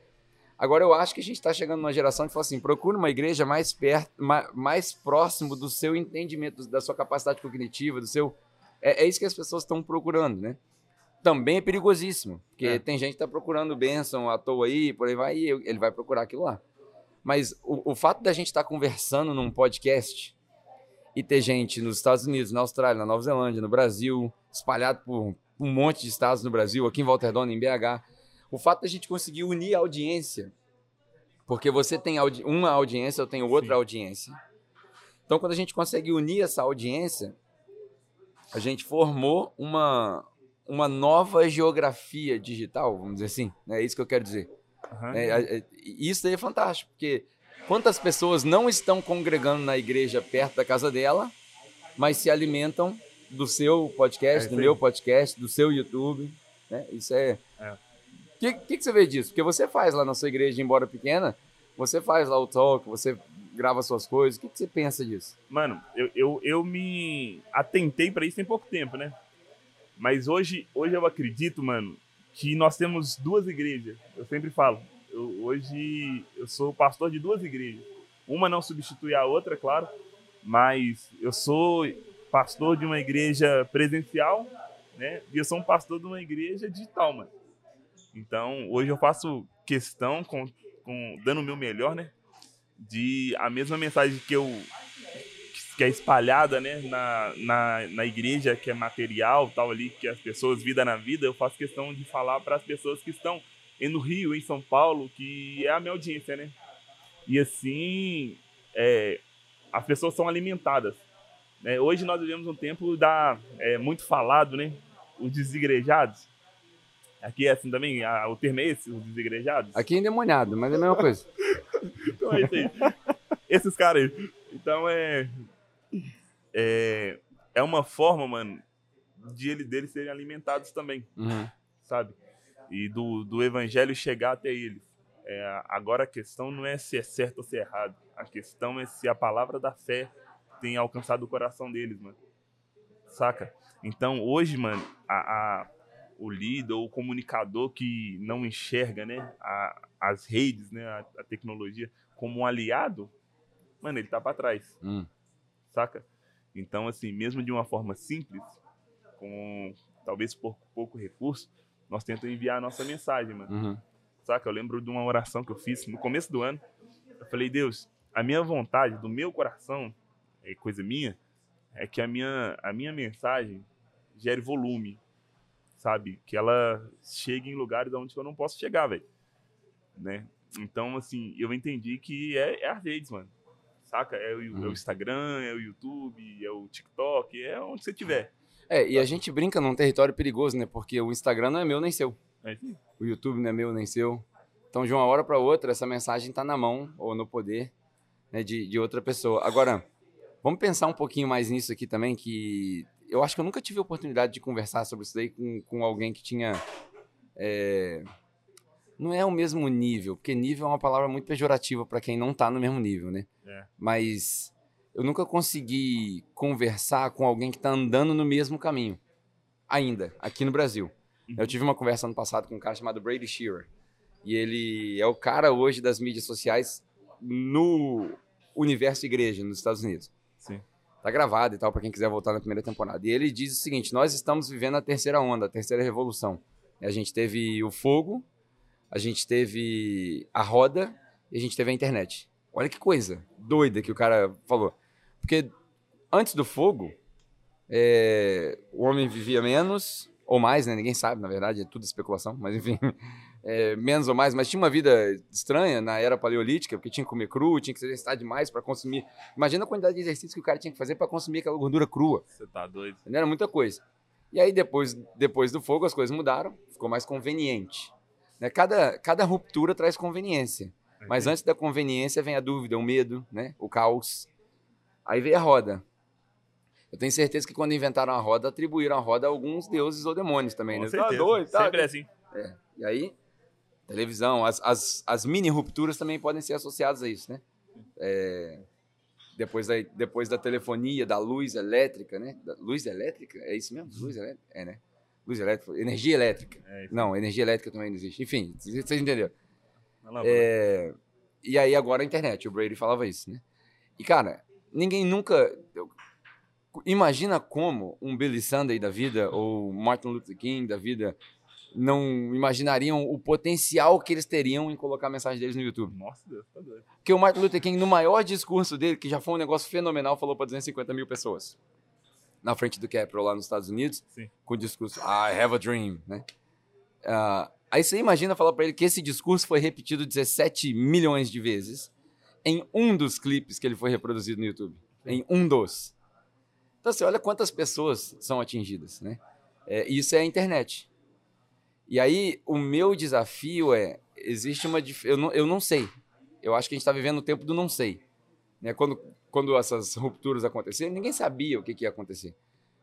Agora eu acho que a gente está chegando numa geração que fala assim, procura uma igreja mais perto, ma- mais próximo do seu entendimento, da sua capacidade cognitiva, do seu é, é isso que as pessoas estão procurando, né? Também é perigosíssimo. Porque É. tem gente que tá procurando bênção à toa aí, por aí vai, e ele vai procurar aquilo lá. Mas o, o fato da gente estar conversando num podcast e ter gente nos Estados Unidos, na Austrália, na Nova Zelândia, no Brasil, espalhado por um monte de estados no Brasil, aqui em Volta Redonda, em BH, o fato da gente conseguir unir a audiência, porque você tem audi- uma audiência, eu tenho outra Sim. audiência. Então, quando a gente consegue unir essa audiência, a gente formou uma, uma nova geografia digital, vamos dizer assim. né? É isso que eu quero dizer. Aham. É, é, é, isso daí é fantástico, porque quantas pessoas não estão congregando na igreja perto da casa dela, mas se alimentam do seu podcast, É do aí. meu podcast, do seu YouTube. Né? Isso é. É. O que, que, que você vê disso? Porque você faz lá na sua igreja, embora pequena, você faz lá o talk, você grava suas coisas. O que, que você pensa disso? Mano, eu, eu, eu me atentei pra isso tem pouco tempo, né? Mas hoje, hoje eu acredito, mano, que nós temos duas igrejas. Eu sempre falo. Eu, hoje eu sou pastor de duas igrejas. Uma não substitui a outra, claro, mas eu sou pastor de uma igreja presencial, né? E eu sou um pastor de uma igreja digital, mano. Então, hoje eu faço questão, com, com dando o meu melhor, né? De a mesma mensagem que eu que é espalhada né, na, na, na igreja, que é material, tal ali, que as pessoas, vida na vida, eu faço questão de falar para as pessoas que estão no Rio, em São Paulo, que é a minha audiência, né? E assim, é, as pessoas são alimentadas. né? Hoje nós vivemos um tempo da, é, muito falado, né? Os desigrejados. Aqui é assim também, a- o termo é esse, os desigrejados? Aqui é endemoniado, mas é a mesma coisa. [LAUGHS] Então é isso aí. Esses caras aí. Então é. É, é uma forma, mano, de ele, deles serem alimentados também, Uhum. sabe? E do, do evangelho chegar até eles. É, agora a questão não é se é certo ou se é errado. A questão é se a palavra da fé tem alcançado o coração deles, mano. Saca? Então hoje, mano, a, a- o líder ou o comunicador que não enxerga, né, a- as redes, né, a, a tecnologia como um aliado, mano, ele tá pra trás Hum. Saca? Então, assim, mesmo de uma forma simples, com talvez por pouco recurso, nós tentamos enviar a nossa mensagem, mano. Uhum. Saca? Eu lembro de uma oração que eu fiz no começo do ano. Eu falei, Deus, a minha vontade, do meu coração, é coisa minha, é que a minha, a minha mensagem gere volume, sabe? Que ela chegue em lugares onde eu não posso chegar, velho. Né? Então, assim, eu entendi que é, é as redes, mano. Saca? É o, é Uhum. o Instagram, é o YouTube, é o TikTok, é onde você tiver. É, e a gente brinca num território perigoso, né? Porque o Instagram não é meu nem seu. É aí. O YouTube não é meu nem seu. Então, de uma hora para outra, essa mensagem tá na mão ou no poder né, de, de outra pessoa. Agora, vamos pensar um pouquinho mais nisso aqui também, que eu acho que eu nunca tive a oportunidade de conversar sobre isso daí com, com alguém que tinha. é, Não é o mesmo nível, porque nível é uma palavra muito pejorativa para quem não tá no mesmo nível, né? É. Mas eu nunca consegui conversar com alguém que tá andando no mesmo caminho. Ainda, aqui no Brasil. Uhum. Eu tive uma conversa ano passado com um cara chamado Brady Shearer. E ele é o cara hoje das mídias sociais no universo igreja nos Estados Unidos. Sim. Tá gravado e tal, para quem quiser voltar na primeira temporada. E ele diz o seguinte: nós estamos vivendo a terceira onda, a terceira revolução. A gente teve o fogo, a gente teve a roda e a gente teve a internet. Olha que coisa doida que o cara falou. Porque antes do fogo, é, o homem vivia menos ou mais, né? Ninguém sabe, na verdade, é tudo especulação, mas enfim, é, [LAUGHS] menos ou mais, mas tinha uma vida estranha na era paleolítica, porque tinha que comer cru, tinha que se exercitar demais para consumir. Imagina a quantidade de exercício que o cara tinha que fazer para consumir aquela gordura crua. Você tá doido. Era muita coisa. E aí, depois, depois do fogo, as coisas mudaram, ficou mais conveniente. Né? Cada, cada ruptura traz conveniência. Mas antes da conveniência vem a dúvida, o medo, né? o caos. Aí veio a roda. Eu tenho certeza que quando inventaram a roda, atribuíram a roda a alguns deuses ou demônios também. Com né? certeza. Tá doido, tá? Sempre é assim. E aí, televisão, as, as, as mini rupturas também podem ser associadas a isso, né? É, depois, da, depois da telefonia, da luz elétrica, né? Da luz elétrica? É isso mesmo? Luz elétrica? É, né? Luz elétrica, energia elétrica. É. Não, energia elétrica também não existe. Enfim, vocês entenderam. É, e aí agora a internet, o Brady falava isso, né? E cara, ninguém nunca. Imagina como um Billy Sunday da vida ou Martin Luther King da vida não imaginariam o potencial que eles teriam em colocar a mensagem deles no YouTube. Nossa Deus, tá doido. Porque o Martin Luther King, no maior discurso dele, que já foi um negócio fenomenal, falou para 250 mil pessoas. Na frente do Capitol lá nos Estados Unidos, Sim. com o discurso I have a dream, né? Ah, aí você imagina falar para ele que esse discurso foi repetido 17 milhões de vezes em um dos clipes que ele foi reproduzido no YouTube. Em um dos. Então você olha quantas pessoas são atingidas, né? É, isso é a internet. E aí, o meu desafio é: existe uma. Eu não, eu não sei. Eu acho que a gente está vivendo o tempo do não sei. Né? Quando, quando essas rupturas aconteceram, ninguém sabia o que, que ia acontecer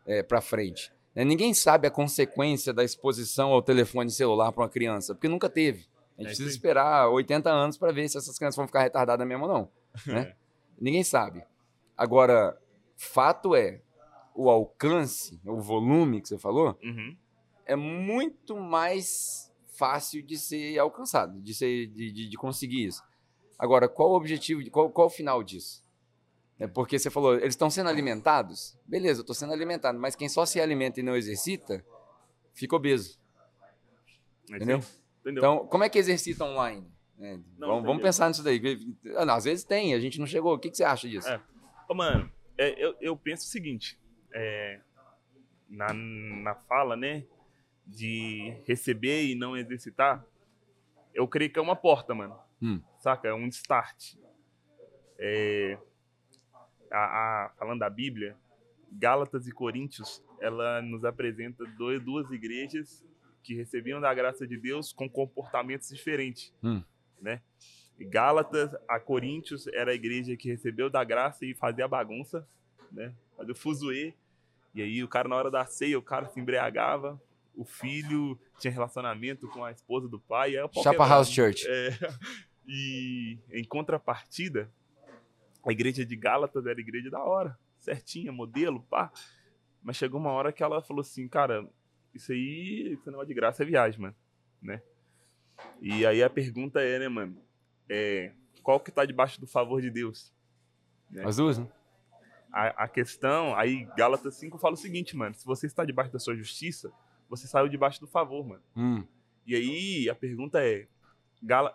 é, para frente. né? Ninguém sabe a consequência da exposição ao telefone celular para uma criança, porque nunca teve. A gente É precisa aí. esperar 80 anos para ver se essas crianças vão ficar retardadas mesmo ou não. [LAUGHS] Né? Ninguém sabe. Agora, fato é, o alcance, o volume que você falou, Uhum. é muito mais fácil de ser alcançado, de, ser, de, de, de conseguir isso. Agora, qual o objetivo, qual, qual o final disso? É porque você falou, eles estão sendo alimentados? Beleza, eu estou sendo alimentado, mas quem só se alimenta e não exercita, fica obeso. É Entendeu? Entendeu? Então, como é que exercita online? É, Não, vamos, vamos pensar nisso daí. Ah, não, às vezes tem, a gente não chegou. O que, que você acha disso? É. Ô, mano, é, eu, eu penso o seguinte, é, na, na fala, né, de receber e não exercitar, eu creio que é uma porta, mano. Hum. Saca? É um start. É, a, a- falando da Bíblia, Gálatas e Coríntios, ela nos apresenta dois, duas igrejas que recebiam da graça de Deus com comportamentos diferentes, Hum. né? Gálatas, a Coríntios era a igreja que recebeu da graça e fazia bagunça, né? Fazia o fuzuê. E aí o cara na hora da ceia, o cara se embriagava, o filho tinha relacionamento com a esposa do pai, pau Chapa. House Church. É, [LAUGHS] e em contrapartida, a igreja de Gálatas era a igreja da hora, certinha, modelo, pá. Mas chegou uma hora que ela falou assim, cara, isso aí, esse negócio de graça é viagem, mano, né? E aí a pergunta é, né, mano, é, qual que tá debaixo do favor de Deus? É. As duas, né? A, a questão, aí Gálatas 5 fala o seguinte, mano, se você está debaixo da sua justiça, você saiu debaixo do favor, mano. Hum. E aí a pergunta é: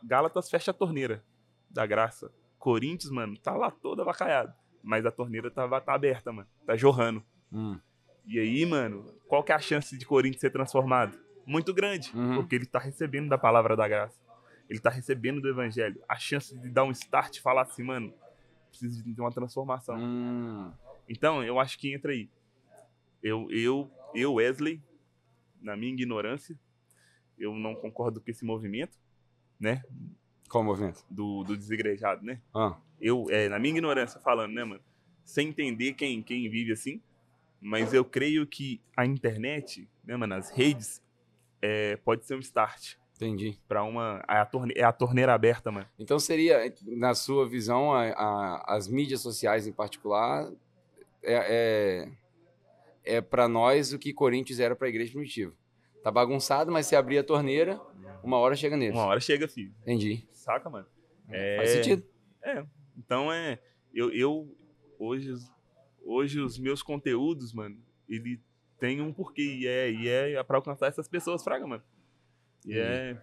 Gálatas fecha a torneira da graça. Corinthians, mano, tá lá todo avacaiado. Mas a torneira tá, tá aberta, mano. Tá jorrando. Hum. E aí, mano, qual que é a chance de Corinthians ser transformado? Muito grande. Uhum. Porque ele tá recebendo da palavra da graça. Ele tá recebendo do evangelho. A chance de dar um start e falar assim, mano, preciso de uma transformação. Hum. Então, eu acho que entra aí. Eu, eu, eu, Wesley, na minha ignorância, eu não concordo com esse movimento, né? Qual movimento? Do, do desigrejado, né? Ah. Eu, é, na minha ignorância falando, né, mano? Sem entender quem, quem vive assim, mas eu creio que a internet, né, mano, as redes, é, pode ser um start Entendi. para uma. É a, torne, é a torneira aberta, mano. Então seria, na sua visão, a- a- as mídias sociais em particular é, é, é para nós o que Corinthians era para a igreja primitiva. Tá bagunçado, mas se abrir a torneira, uma hora chega neles. Uma hora chega, filho. Entendi. Saca, mano? É, Faz sentido. É, então é. Eu, eu hoje, os- hoje os meus conteúdos, mano, ele tem um porquê. E é, e é pra alcançar essas pessoas, fraga, mano. E é.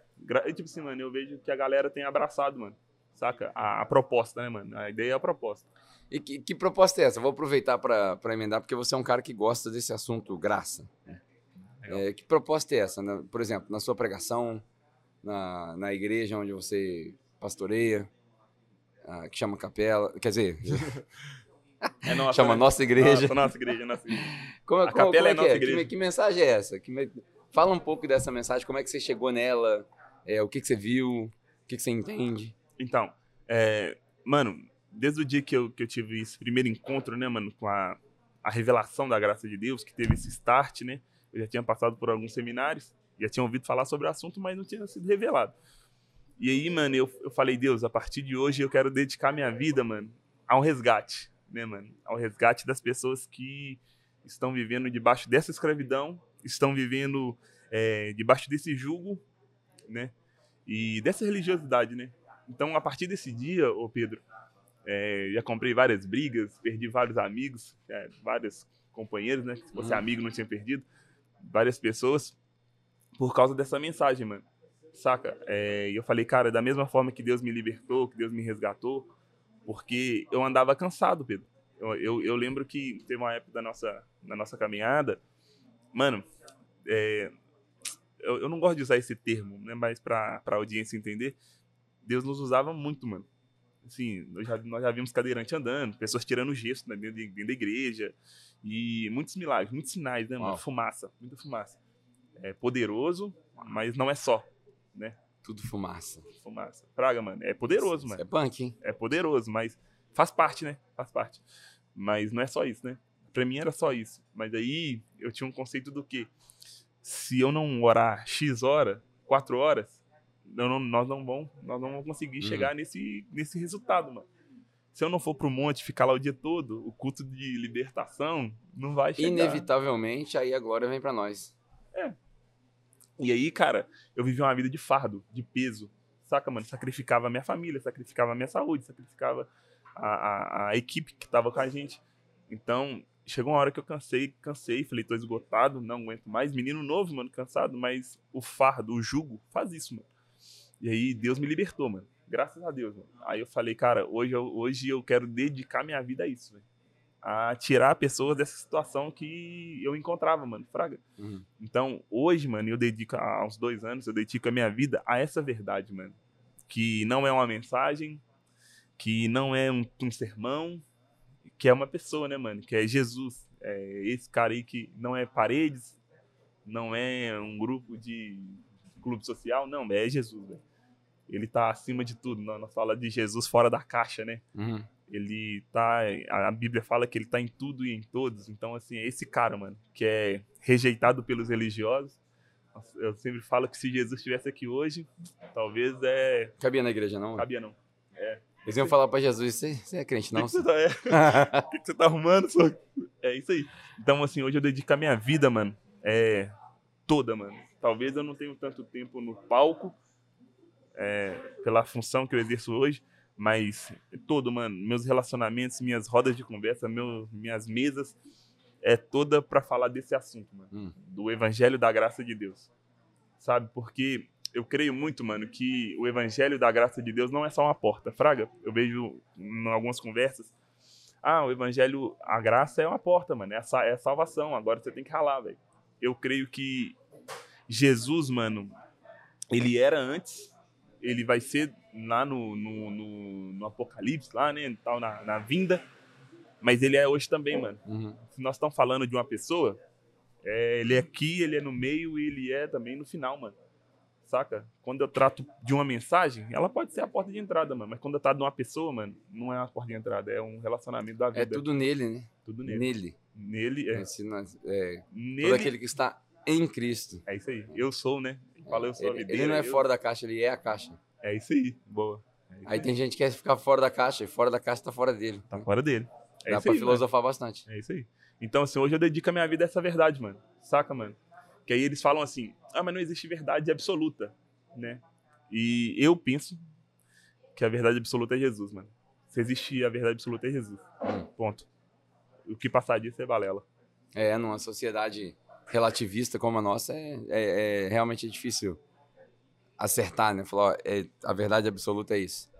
e, Tipo assim, mano, eu vejo que a galera tem abraçado, mano. Saca? A, a proposta, né, mano? A ideia é a proposta. E que, que proposta é essa? Vou aproveitar para emendar, porque você é um cara que gosta desse assunto graça. Legal. É, que proposta é essa? né? Por exemplo, na sua pregação, na, na igreja onde você pastoreia, ah, que chama capela, quer dizer, [LAUGHS] É nossa, chama né? nossa igreja. Nossa, nossa igreja, nossa igreja. Como, A como- capela como é é que nossa é? igreja. Que, que mensagem é essa? Que me- Fala um pouco dessa mensagem, como é que você chegou nela, é, o que, que você viu, o que, que você entende. Então, é, mano, desde o dia que eu, que eu tive esse primeiro encontro, né, mano, com a, a revelação da graça de Deus, que teve esse start, né? Eu já tinha passado por alguns seminários, já tinha ouvido falar sobre o assunto, mas não tinha sido revelado. E aí, mano, eu, eu falei, Deus, a partir de hoje eu quero dedicar minha vida, mano, ao resgate, né, mano? Ao resgate das pessoas que estão vivendo debaixo dessa escravidão, estão vivendo é, debaixo desse jugo, né? E dessa religiosidade, né? Então, a partir desse dia, ô Pedro, É, já comprei várias brigas, perdi vários amigos, é, vários companheiros, né? Se fosse Uhum. amigo, não tinha perdido. Várias pessoas por causa dessa mensagem, mano. Saca? É, E eu falei, cara, da mesma forma que Deus me libertou, que Deus me resgatou, porque eu andava cansado, Pedro. Eu, eu, eu lembro que teve uma época da nossa, da nossa caminhada, mano, é, eu, eu não gosto de usar esse termo, né, mas pra, pra audiência entender, Deus nos usava muito, mano. Assim, nós já, nós já vimos cadeirante andando, pessoas tirando gesto né, dentro, de- dentro da igreja, e muitos milagres, muitos sinais, né, mano? Uau. Fumaça, muita fumaça. É poderoso, mas não é só, né? Tudo fumaça. Fumaça. Praga, mano, é poderoso, mano Isso é punk, hein? é poderoso, mas faz parte, né? Faz parte. Mas não é só isso, né? Pra mim era só isso. Mas aí eu tinha um conceito do que se eu não orar X hora, 4 horas, não- nós não vamos, nós não vamos conseguir Uhum. chegar nesse, nesse resultado, mano. Se eu não for pro monte ficar lá o dia todo, o culto de libertação não vai chegar. Inevitavelmente, aí a glória vem pra nós. E aí, cara, eu vivi uma vida de fardo, de peso. Saca, mano? Sacrificava a minha família, sacrificava a minha saúde, sacrificava a, a, a equipe que tava com a gente. Então, chegou uma hora que eu cansei, cansei, falei, tô esgotado, não aguento mais. Menino novo, mano, cansado, mas o fardo, o jugo, faz isso, mano. E aí, Deus me libertou, mano. Graças a Deus, mano. Aí eu falei, cara, hoje eu, hoje eu quero dedicar minha vida a isso, velho. A tirar pessoas dessa situação que eu encontrava, mano. Fraga. Uhum. Então, hoje, mano, eu dedico, há uns dois anos, eu dedico a minha vida a essa verdade, mano. Que não é uma mensagem, que não é um, um sermão, que é uma pessoa, né, mano? Que é Jesus. É esse cara aí que não é paredes, não é um grupo de clube social, não, é Jesus, velho. Ele tá acima de tudo. Nós fala de Jesus fora da caixa, né? Uhum. ele tá. A Bíblia fala que ele tá em tudo e em todos. Então, assim, é esse cara, mano, que é rejeitado pelos religiosos. Eu sempre falo que se Jesus estivesse aqui hoje, talvez é. Cabia na igreja, não? Cabia não. Eles iam falar pra Jesus, você, é crente, O não? que, que você tá, é, [LAUGHS] o que, que você tá arrumando? só? É isso aí. Então, assim, hoje eu dedico a minha vida, mano, é toda, mano. Talvez eu não tenha tanto tempo no palco, é, pela função que eu exerço hoje, mas todo, mano, meus relacionamentos, minhas rodas de conversa, meu, minhas mesas, é toda pra falar desse assunto, mano Hum. do evangelho da graça de Deus. Sabe? Porque eu creio muito, mano, que o evangelho da graça de Deus não é só uma porta. Fraga, eu vejo em algumas conversas, ah, o evangelho, a graça é uma porta, mano, é a, é a salvação, agora você tem que ralar, velho. Eu creio que Jesus, mano, ele era antes, ele vai ser lá no, no, no, no Apocalipse, lá, né, tal, na, na vinda, mas ele é hoje também, mano Uhum. se nós estamos falando de uma pessoa, é, ele é aqui, ele é no meio e ele é também no final, mano. Saca? Quando eu trato de uma mensagem, ela pode ser a porta de entrada, mano. Mas quando eu trato de uma pessoa, mano, não é uma porta de entrada, é um relacionamento da vida. É tudo nele, né? Tudo nele. Nele. Nele, é. Esse é, todo Nele, aquele que está em Cristo. é isso aí. Eu sou, né? Ele, ele não é eu- fora da caixa, ele é a caixa. É isso aí. Boa. É isso Aí tem gente que quer ficar fora da caixa, e fora da caixa tá fora dele. Tá fora dele. É Dá pra aí, filosofar bastante. É isso aí. Então, assim, hoje eu dedico a minha vida a essa verdade, mano. Saca, mano? Que aí eles falam assim, ah, mas não existe verdade absoluta, né? E eu penso que a verdade absoluta é Jesus, mano. Se existe a verdade absoluta é Jesus. Hum. Ponto. O que passar disso é balela. É, numa sociedade relativista como a nossa, é, é- é realmente difícil acertar, né? Falar, ó, é, a verdade absoluta é isso.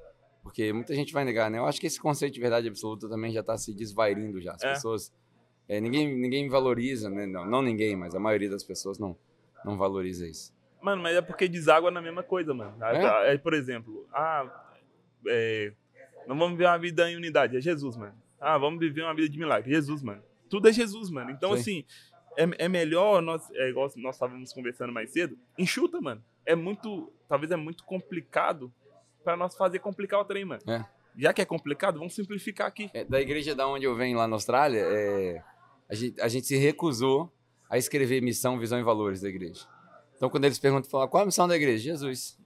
Porque muita gente vai negar, né? Eu acho que esse conceito de verdade absoluta também já tá se desvairindo já. As É. pessoas... é, ninguém, ninguém valoriza, né? Não, não ninguém, mas a maioria das pessoas não, não valoriza isso. Mano, mas é porque deságua na mesma coisa, mano. É? É, por exemplo, ah, é, não vamos viver uma vida em unidade, é Jesus, mano. Ah, vamos viver uma vida de milagre, Jesus, mano. Tudo é Jesus, mano. Então, Sim. assim, é, é melhor, nós, é igual nós estávamos conversando mais cedo, enxuta, mano. É muito, talvez é muito complicado pra nós fazer complicar o trem, mano. É. Já que é complicado, vamos simplificar aqui. É, da igreja da onde eu venho lá na Austrália, é, a, gente, a gente se recusou a escrever missão, visão e valores da igreja. Então, quando eles perguntam, falam, qual é a missão da igreja? Jesus.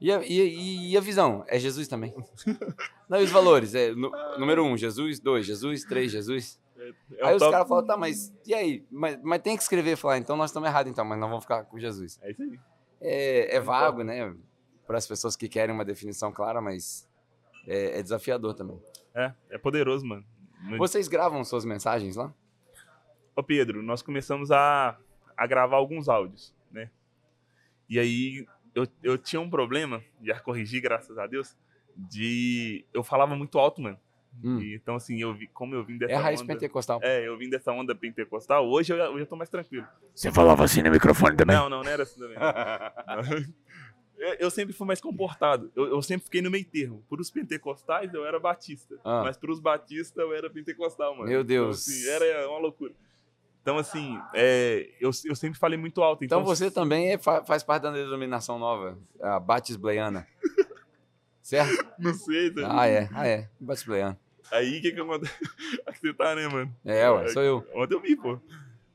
E a, e- e a visão? É Jesus também. [LAUGHS] Não, e os valores? É, nu- número um, Jesus. Dois, Jesus. Três, Jesus. É aí os top- caras falam, tá, mas e aí? Mas, mas tem que escrever. Falar, então nós estamos errados, então, mas nós vamos ficar com Jesus. É isso aí. É, é vago, né? Para as pessoas que querem uma definição clara, mas é, é desafiador também. É, é poderoso, mano. No- Vocês gravam suas mensagens lá? Ô Pedro, nós começamos a, a gravar alguns áudios, né? E aí eu, eu tinha um problema, já corrigi, graças a Deus, de. Eu falava muito alto, mano. Hum. E, então, assim, eu vi, como eu vim dessa É a raiz onda. pentecostal. É, eu vim dessa onda pentecostal, hoje eu, já- hoje eu tô mais tranquilo. Você falava assim no microfone também? Não, não, não era assim também. [LAUGHS] Eu- Eu sempre fui mais comportado. Eu, eu sempre fiquei no meio termo. Por os pentecostais, eu era batista. Ah. Mas para os batistas, eu era pentecostal, mano. Meu Deus. Então, assim, era uma loucura. Então, assim, é, eu, eu sempre falei muito alto. Então Então, você também é- fa- faz parte da denominação nova, a Batisbleiana. Certo? [LAUGHS] Não sei, tá? Ah, é. Ah, é. Batisbleiana. Aí, o que que acontece? [LAUGHS] Aqui você tá, né, mano? É, ué, sou eu. Ontem eu vi, pô.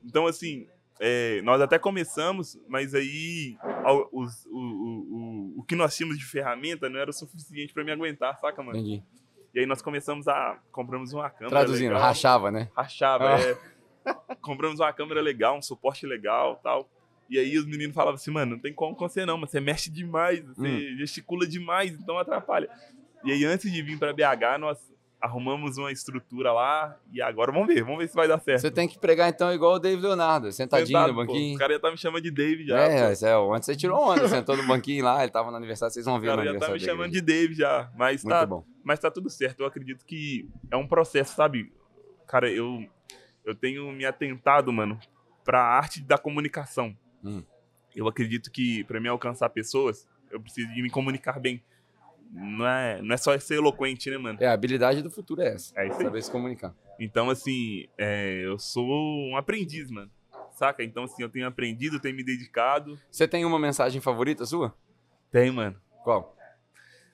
Então, assim, é, nós até começamos, mas aí ao- os- o, o, o, o que nós tínhamos de ferramenta não era o suficiente pra me aguentar, saca, mano? Entendi. E aí nós começamos a. Compramos uma câmera. Traduzindo, legal, rachava, né? Rachava, Ah. é. [LAUGHS] Compramos uma câmera legal, um suporte legal tal. E aí os meninos falavam assim, mano, não tem como com você não, mas você mexe demais, você Hum. gesticula demais, então atrapalha. E aí antes de vir pra BH, nós arrumamos uma estrutura lá e agora vamos ver, vamos ver se vai dar certo. Você tem que pregar então igual o David Leonardo, sentadinho Sentado, no pô. banquinho. O cara já tá me chamando de David já. é, pô. é, ontem você tirou onda, sentou no banquinho lá, ele tava no aniversário, vocês vão O ver no cara já tá me chamando de David já. Mas Muito tá, bom. mas tá tudo certo. Eu acredito que é um processo, sabe? Cara, eu, eu tenho me atentado, mano, pra arte da comunicação. Hum. Eu acredito que pra mim alcançar pessoas, eu preciso de me comunicar bem. Não é, não é só ser eloquente, né, mano? É, a habilidade do futuro é essa. É isso. Saber se comunicar. Então, assim, é, eu sou um aprendiz, mano. Saca? Então, assim, eu tenho aprendido, tenho me dedicado. Você tem uma mensagem favorita sua? Tem, mano. Qual?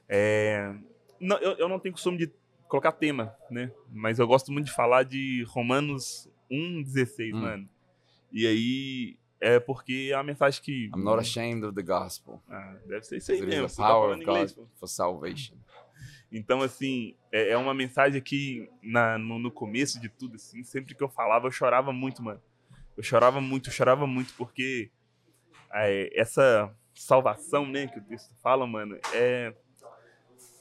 É, não, eu, eu não tenho costume de colocar tema, né? Mas eu gosto muito de falar de Romanos 1,16, Hum. mano. E aí é porque é a mensagem que. I'm not ashamed of the gospel. Ah, deve ser isso aí mesmo. the tá power falando of God inglês, for salvation. Então, assim, é, é uma mensagem que na, no, no começo de tudo, assim, sempre que eu falava, eu chorava muito, mano. Eu chorava muito, eu chorava muito, porque é, essa salvação, né, que o texto fala, mano, é,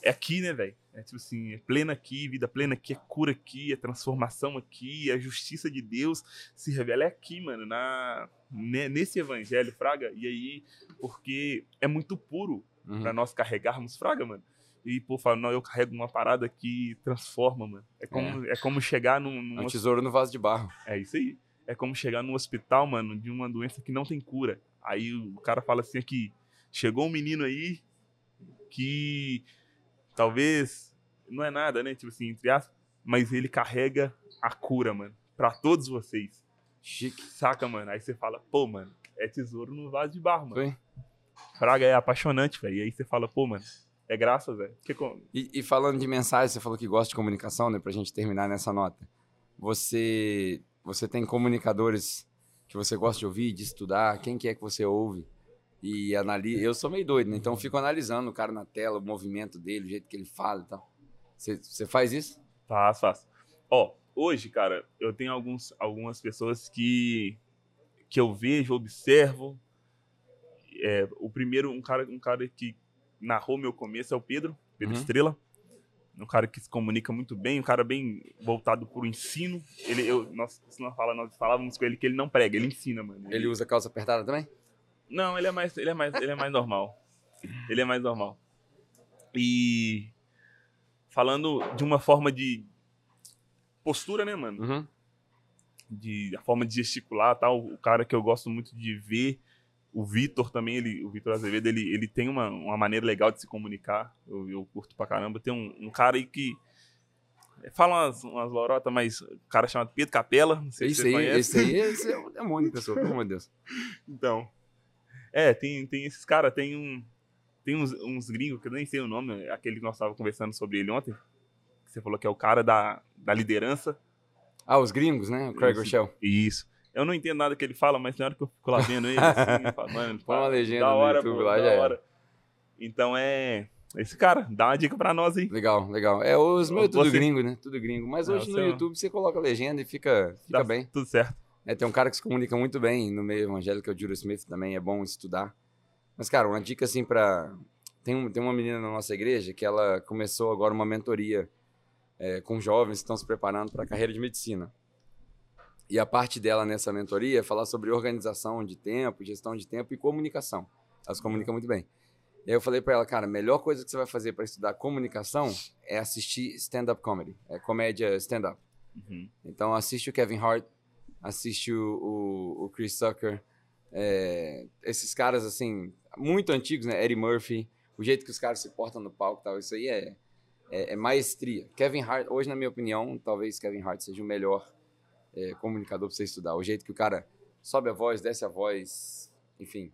é aqui, né, velho? É tipo assim, é plena aqui, vida plena aqui, é cura aqui, é transformação aqui, é a justiça de Deus se revela é aqui, mano, na, ne- nesse evangelho, Fraga. E aí, porque é muito puro Uhum. pra nós carregarmos Fraga, mano. E, pô, fala, não, eu carrego uma parada que transforma, mano. É como, é. como chegar num. num É um tesouro no vaso de barro. é isso aí. É como chegar num hospital, mano, de uma doença que não tem cura. Aí o cara fala assim aqui, chegou um menino aí que talvez não é nada, né? Tipo assim, entre aspas, mas ele carrega a cura, mano, pra todos vocês. Chique. Saca, mano? Aí você fala, pô, mano, é tesouro no vaso de barro, mano. Foi? Praga é apaixonante, velho. E aí você fala, pô, mano, é graça, velho. E, e falando de mensagem, você falou que gosta de comunicação, né? Pra gente terminar nessa nota. Você, você tem comunicadores que você gosta de ouvir, de estudar? Quem que é que você ouve? E analisa. Eu sou meio doido, né? Então eu fico analisando o cara na tela, o movimento dele, o jeito que ele fala e tal. Você, faz isso? Faz, faz. Ó, hoje, cara, eu tenho alguns, algumas pessoas que, que eu vejo, observo. É, o primeiro, um cara, um cara que narrou meu começo é o Pedro, Pedro Uhum. Estrela. Um cara que se comunica muito bem, um cara bem voltado pro ensino. Ele, eu, nós, nós, fala, nós falávamos com ele que ele não prega, ele ensina, mano. Ele usa calça apertada também? Não, ele é mais, ele é mais, ele é mais normal. Ele é mais normal. E falando de uma forma de postura, né, mano? Uhum. De a forma de gesticular, tal, o cara que eu gosto muito de ver, o Vitor também, ele, o Vitor Azevedo, ele, ele tem uma, uma maneira legal de se comunicar. Eu, eu curto pra caramba. Tem um, um cara aí que fala umas, umas lorotas, mas o cara chamado Pedro Capela, não sei se Esse você aí, conhece. esse aí esse é um demônio de pessoa, pelo amor de Deus. [LAUGHS] Então. É, tem, tem esses caras, tem um. Tem uns, uns gringos, que eu nem sei o nome, aquele que nós estávamos conversando sobre ele ontem. Que você falou que é o cara da, da liderança. Ah, os gringos, né? O Craig. Rochelle. Isso. Eu não entendo nada que ele fala, mas na hora que eu fico lá vendo ele, assim, eu falo, [LAUGHS] mano, Põe uma legenda da no hora, YouTube pô, lá, já hora. Então é. Esse cara, dá uma dica pra nós aí. Legal, legal. É, os meus é tudo gringo, né? Tudo gringo. Mas Não, hoje no você- YouTube você coloca legenda e fica, fica Dá bem. Tudo certo. É, tem um cara que se comunica muito bem no meio evangélico, que é o Judas Smith, também é bom estudar. Mas, cara, uma dica assim pra. Tem, um- tem uma menina na nossa igreja que ela começou agora uma mentoria é, com jovens que estão se preparando para a carreira de medicina. E a parte dela nessa mentoria é falar sobre organização de tempo, gestão de tempo e comunicação. Elas comunicam muito bem. E aí eu falei para ela, cara, a melhor coisa que você vai fazer para estudar comunicação é assistir stand-up comedy, é comédia stand-up. Uhum. Então assiste o Kevin Hart, assiste o, o, o Chris Tucker, é, esses caras assim, muito antigos, né? Eddie Murphy, o jeito que os caras se portam no palco tal, isso aí é, é, é, maestria. Kevin Hart, hoje na minha opinião, talvez Kevin Hart seja o melhor é, comunicador para você estudar. O jeito que o cara sobe a voz, desce a voz, enfim.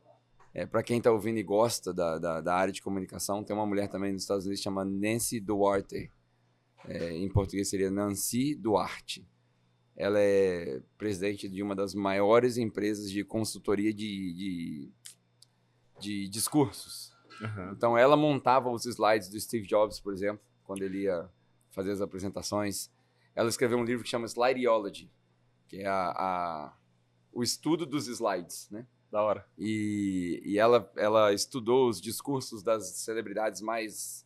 É, para quem está ouvindo e gosta da, da, da, área de comunicação, tem uma mulher também nos Estados Unidos chamada Nancy Duarte. É, em português seria Nancy Duarte. Ela é presidente de uma das maiores empresas de consultoria de, de, de discursos. Uhum. Então, ela montava os slides do Steve Jobs, por exemplo, quando ele ia fazer as apresentações. Ela escreveu um livro que chama Slideology, que é a, a o estudo dos slides, né? Da hora. E, e ela, ela estudou os discursos das celebridades mais,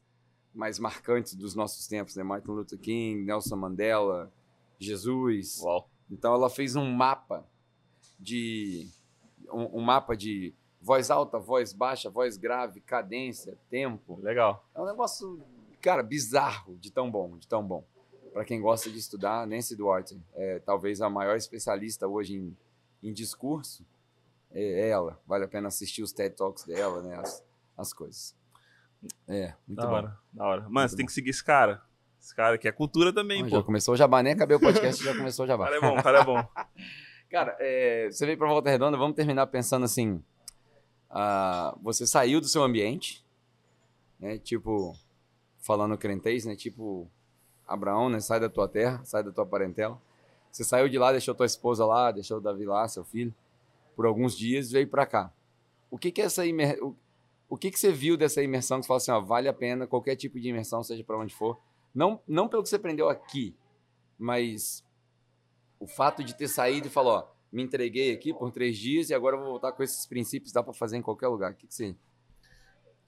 mais marcantes dos nossos tempos, né? Martin Luther King, Nelson Mandela, Jesus. Uau. Então ela fez um mapa de um, um, mapa de voz alta, voz baixa, voz grave, cadência, tempo. Legal. É um negócio, cara, bizarro de tão bom, de tão bom. Para quem gosta de estudar, Nancy Duarte é talvez a maior especialista hoje em, em discurso é ela. Vale a pena assistir os TED Talks dela, né? As, as coisas. É, muito da bom. hora, da hora. Mano, muito você bom. tem que seguir esse cara. Esse cara que é cultura também, Bom, pô. Já começou o jabá, nem acabei o podcast, já começou o jabá. [LAUGHS] cara é bom, cara é bom. [LAUGHS] cara, é, você veio pra Volta Redonda, vamos terminar pensando assim, uh, você saiu do seu ambiente, né, tipo, falando crentez, né, tipo Abraão, né, sai da tua terra, sai da tua parentela. Você saiu de lá, deixou tua esposa lá, deixou o Davi lá, seu filho por alguns dias veio para cá. O que que é essa imer... o, o que que você viu dessa imersão que você fala assim, ó, vale a pena qualquer tipo de imersão, seja para onde for, não não pelo que você aprendeu aqui, mas o fato de ter saído e falar, ó, me entreguei aqui por três dias e agora eu vou voltar com esses princípios, dá para fazer em qualquer lugar. O que que você?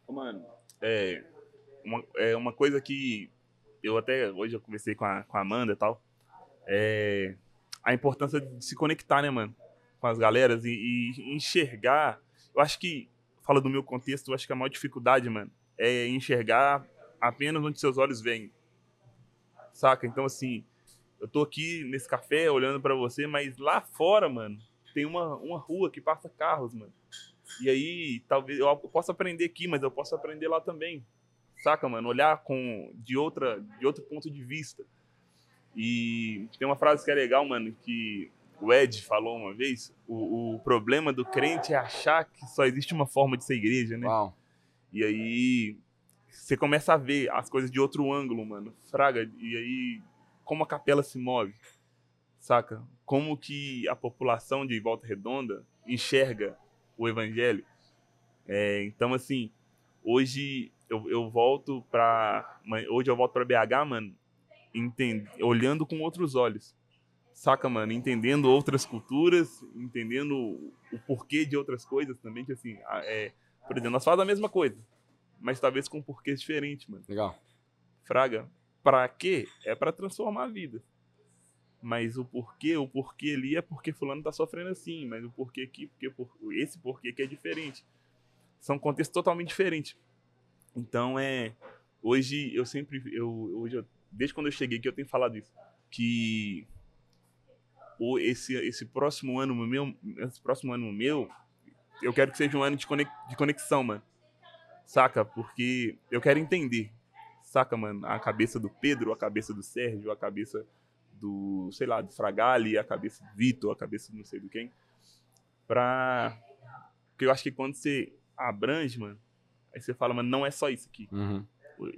Mano, é uma, é uma coisa que eu até hoje eu conversei com a, com a Amanda e tal, é a importância de se conectar, né, mano? com as galeras e, e, enxergar. Eu acho que, fala do meu contexto, eu acho que a maior dificuldade, mano, é enxergar apenas onde seus olhos veem. Saca? Então, assim, eu tô aqui nesse café olhando para você, mas lá fora, mano, tem uma, uma rua que passa carros, mano. E aí, talvez eu possa aprender aqui, mas eu posso aprender lá também. Saca, mano? Olhar com de outra de outro ponto de vista. E tem uma frase que é legal, mano, que o Ed falou uma vez, o, o, problema do crente é achar que só existe uma forma de ser igreja, né? Uau. E aí você começa a ver as coisas de outro ângulo, mano. Fraga, e aí como a capela se move, saca? Como que a população de Volta Redonda enxerga o evangelho. É, então, assim, hoje eu, eu volto para hoje eu volto para BH, mano, entende, olhando com outros olhos saca, mano? Entendendo outras culturas, entendendo o porquê de outras coisas também, que assim, é, por exemplo, nós fazemos a mesma coisa, mas talvez com porquês diferentes, mano. Legal. Fraga, pra quê? É para transformar a vida. Mas o porquê, o porquê ali é porque fulano tá sofrendo assim, mas o porquê aqui, porque por, esse porquê que é diferente. São contextos totalmente diferentes. Então é, hoje eu sempre eu hoje eu, desde quando eu cheguei aqui eu tenho falado isso, que o, esse, esse próximo ano meu, esse próximo ano meu, eu quero que seja um ano de conexão, mano. Saca? Porque eu quero entender. Saca, mano? A cabeça do Pedro, a cabeça do Sérgio, a cabeça do, sei lá, do Fragali, a cabeça do Vitor, a cabeça do não sei do quem. Pra. Porque eu acho que quando você abrange, mano, aí você fala, mano, não é só isso aqui. Uhum.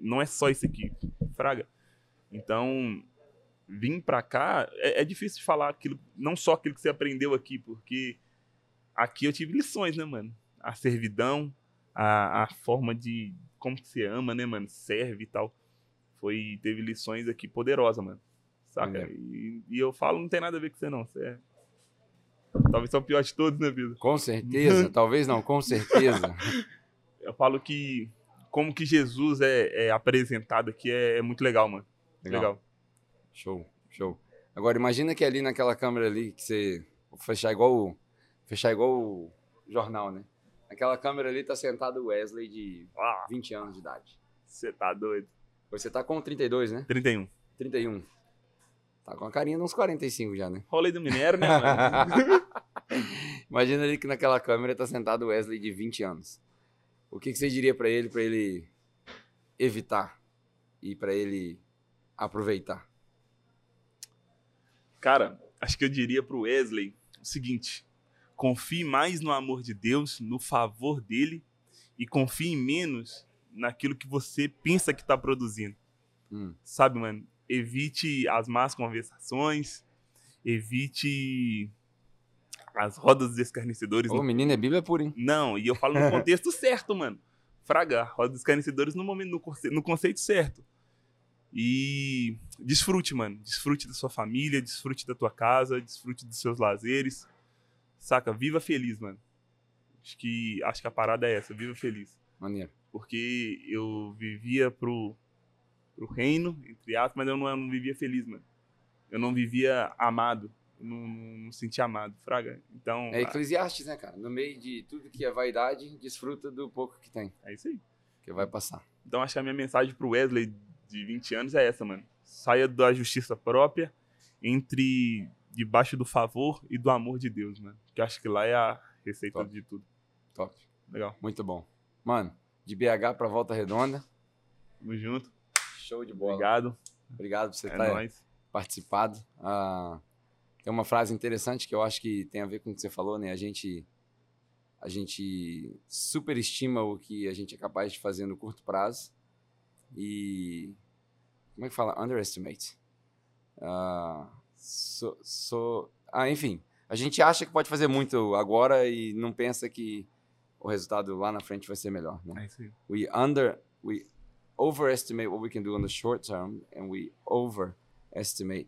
Não é só isso aqui. Fraga. Então, vir para cá, é, é, difícil de falar aquilo, não só aquilo que você aprendeu aqui, porque aqui eu tive lições, né, mano? A servidão, a, a forma de como que você ama, né, mano? Serve e tal. Foi, teve lições aqui poderosas, mano. Saca? É. E, e, eu falo, não tem nada a ver com você, não. Você é... Talvez sou o pior de todos na vida. Com certeza, [LAUGHS] talvez não, com certeza. eu falo que como que Jesus é, é apresentado aqui é, é, muito legal, mano. Legal. legal. Show, show. Agora imagina que ali naquela câmera ali que você fechar igual o, fechar igual o jornal, né? Naquela câmera ali tá sentado o Wesley de Ah, 20 anos de idade. você tá doido. Você tá com 32, né? 31. 31. Tá com a carinha de uns 45 já, né? Rolê do minério, né, mano? [LAUGHS] Imagina ali que naquela câmera tá sentado o Wesley de 20 anos. O que, que você diria pra ele, pra ele evitar e pra ele aproveitar? Cara, acho que eu diria pro Wesley o seguinte: confie mais no amor de Deus, no favor dele, e confie menos naquilo que você pensa que tá produzindo. Hum, Sabe, mano? Evite as más conversações, evite as rodas dos escarnecedores. Ô, menino, é Bíblia pura, hein? Não, e eu falo no [LAUGHS] contexto certo, mano. Fraga, roda dos escarnecedores no momento, no, conce- no conceito certo. E desfrute, mano. Desfrute da sua família, desfrute da tua casa, desfrute dos seus lazeres. Saca? Viva feliz, mano. Acho que, acho que a parada é essa, viva feliz. Maneiro. Porque eu vivia pro, pro reino, entre aspas, mas eu não, eu não vivia feliz, mano. Eu não vivia amado. Eu não, não, não sentia amado, fraga. Então, É Eclesiastes, né, cara? No meio de tudo que é vaidade, desfruta do pouco que tem, é isso aí. que vai passar. Então acho que a minha mensagem pro Wesley de 20 anos é essa, mano. Saia da justiça própria, entre debaixo do favor e do amor de Deus, mano. Que eu acho que lá é a receita Top. de tudo. Top. Legal. Muito bom. Mano, de BH pra Volta Redonda, Tamo junto. show de bola. Obrigado. Obrigado por você É estar nóis. participado. Ah, tem uma frase interessante que eu acho que tem a ver com o que você falou, né? A gente, a gente superestima o que a gente é capaz de fazer no curto prazo e como é que fala? Underestimate. Ah, so, so- ah, enfim, a gente acha que pode fazer muito agora e não pensa que o resultado lá na frente vai ser melhor, né? É we under we overestimate what we can do in the short term and we overestimate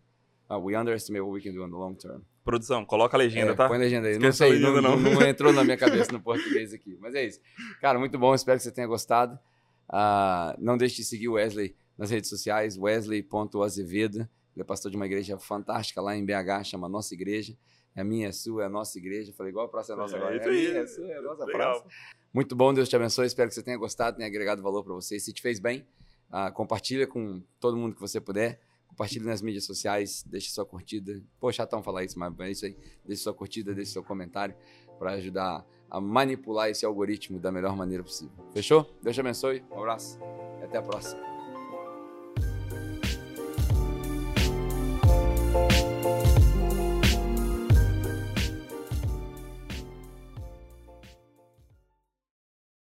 uh, we underestimate what we can do in the long term. Produção, coloca a legenda, É, tá? Põe a legenda aí. Não Esquece sei, legenda, não. não. não entrou na minha [LAUGHS] cabeça no português aqui. Mas é isso. Cara, muito bom. Espero que você tenha gostado. Ah, não deixe de seguir o Wesley nas redes sociais, wesley.azevedo. Ele é pastor de uma igreja fantástica lá em BH, chama Nossa Igreja. É minha, é sua, é a nossa igreja. Falei, igual a praça é nossa É, agora. É aí. minha, é sua, é a nossa Legal. praça. Muito bom, Deus te abençoe. Espero que você tenha gostado, tenha agregado valor para você. Se te fez bem, ah, compartilha com todo mundo que você puder. Compartilhe nas mídias sociais, deixe sua curtida. Pô, chatão falar isso, mas é isso aí. Deixe sua curtida, deixe seu comentário para ajudar a manipular esse algoritmo da melhor maneira possível. Fechou? Deus te abençoe. Um abraço e até a próxima.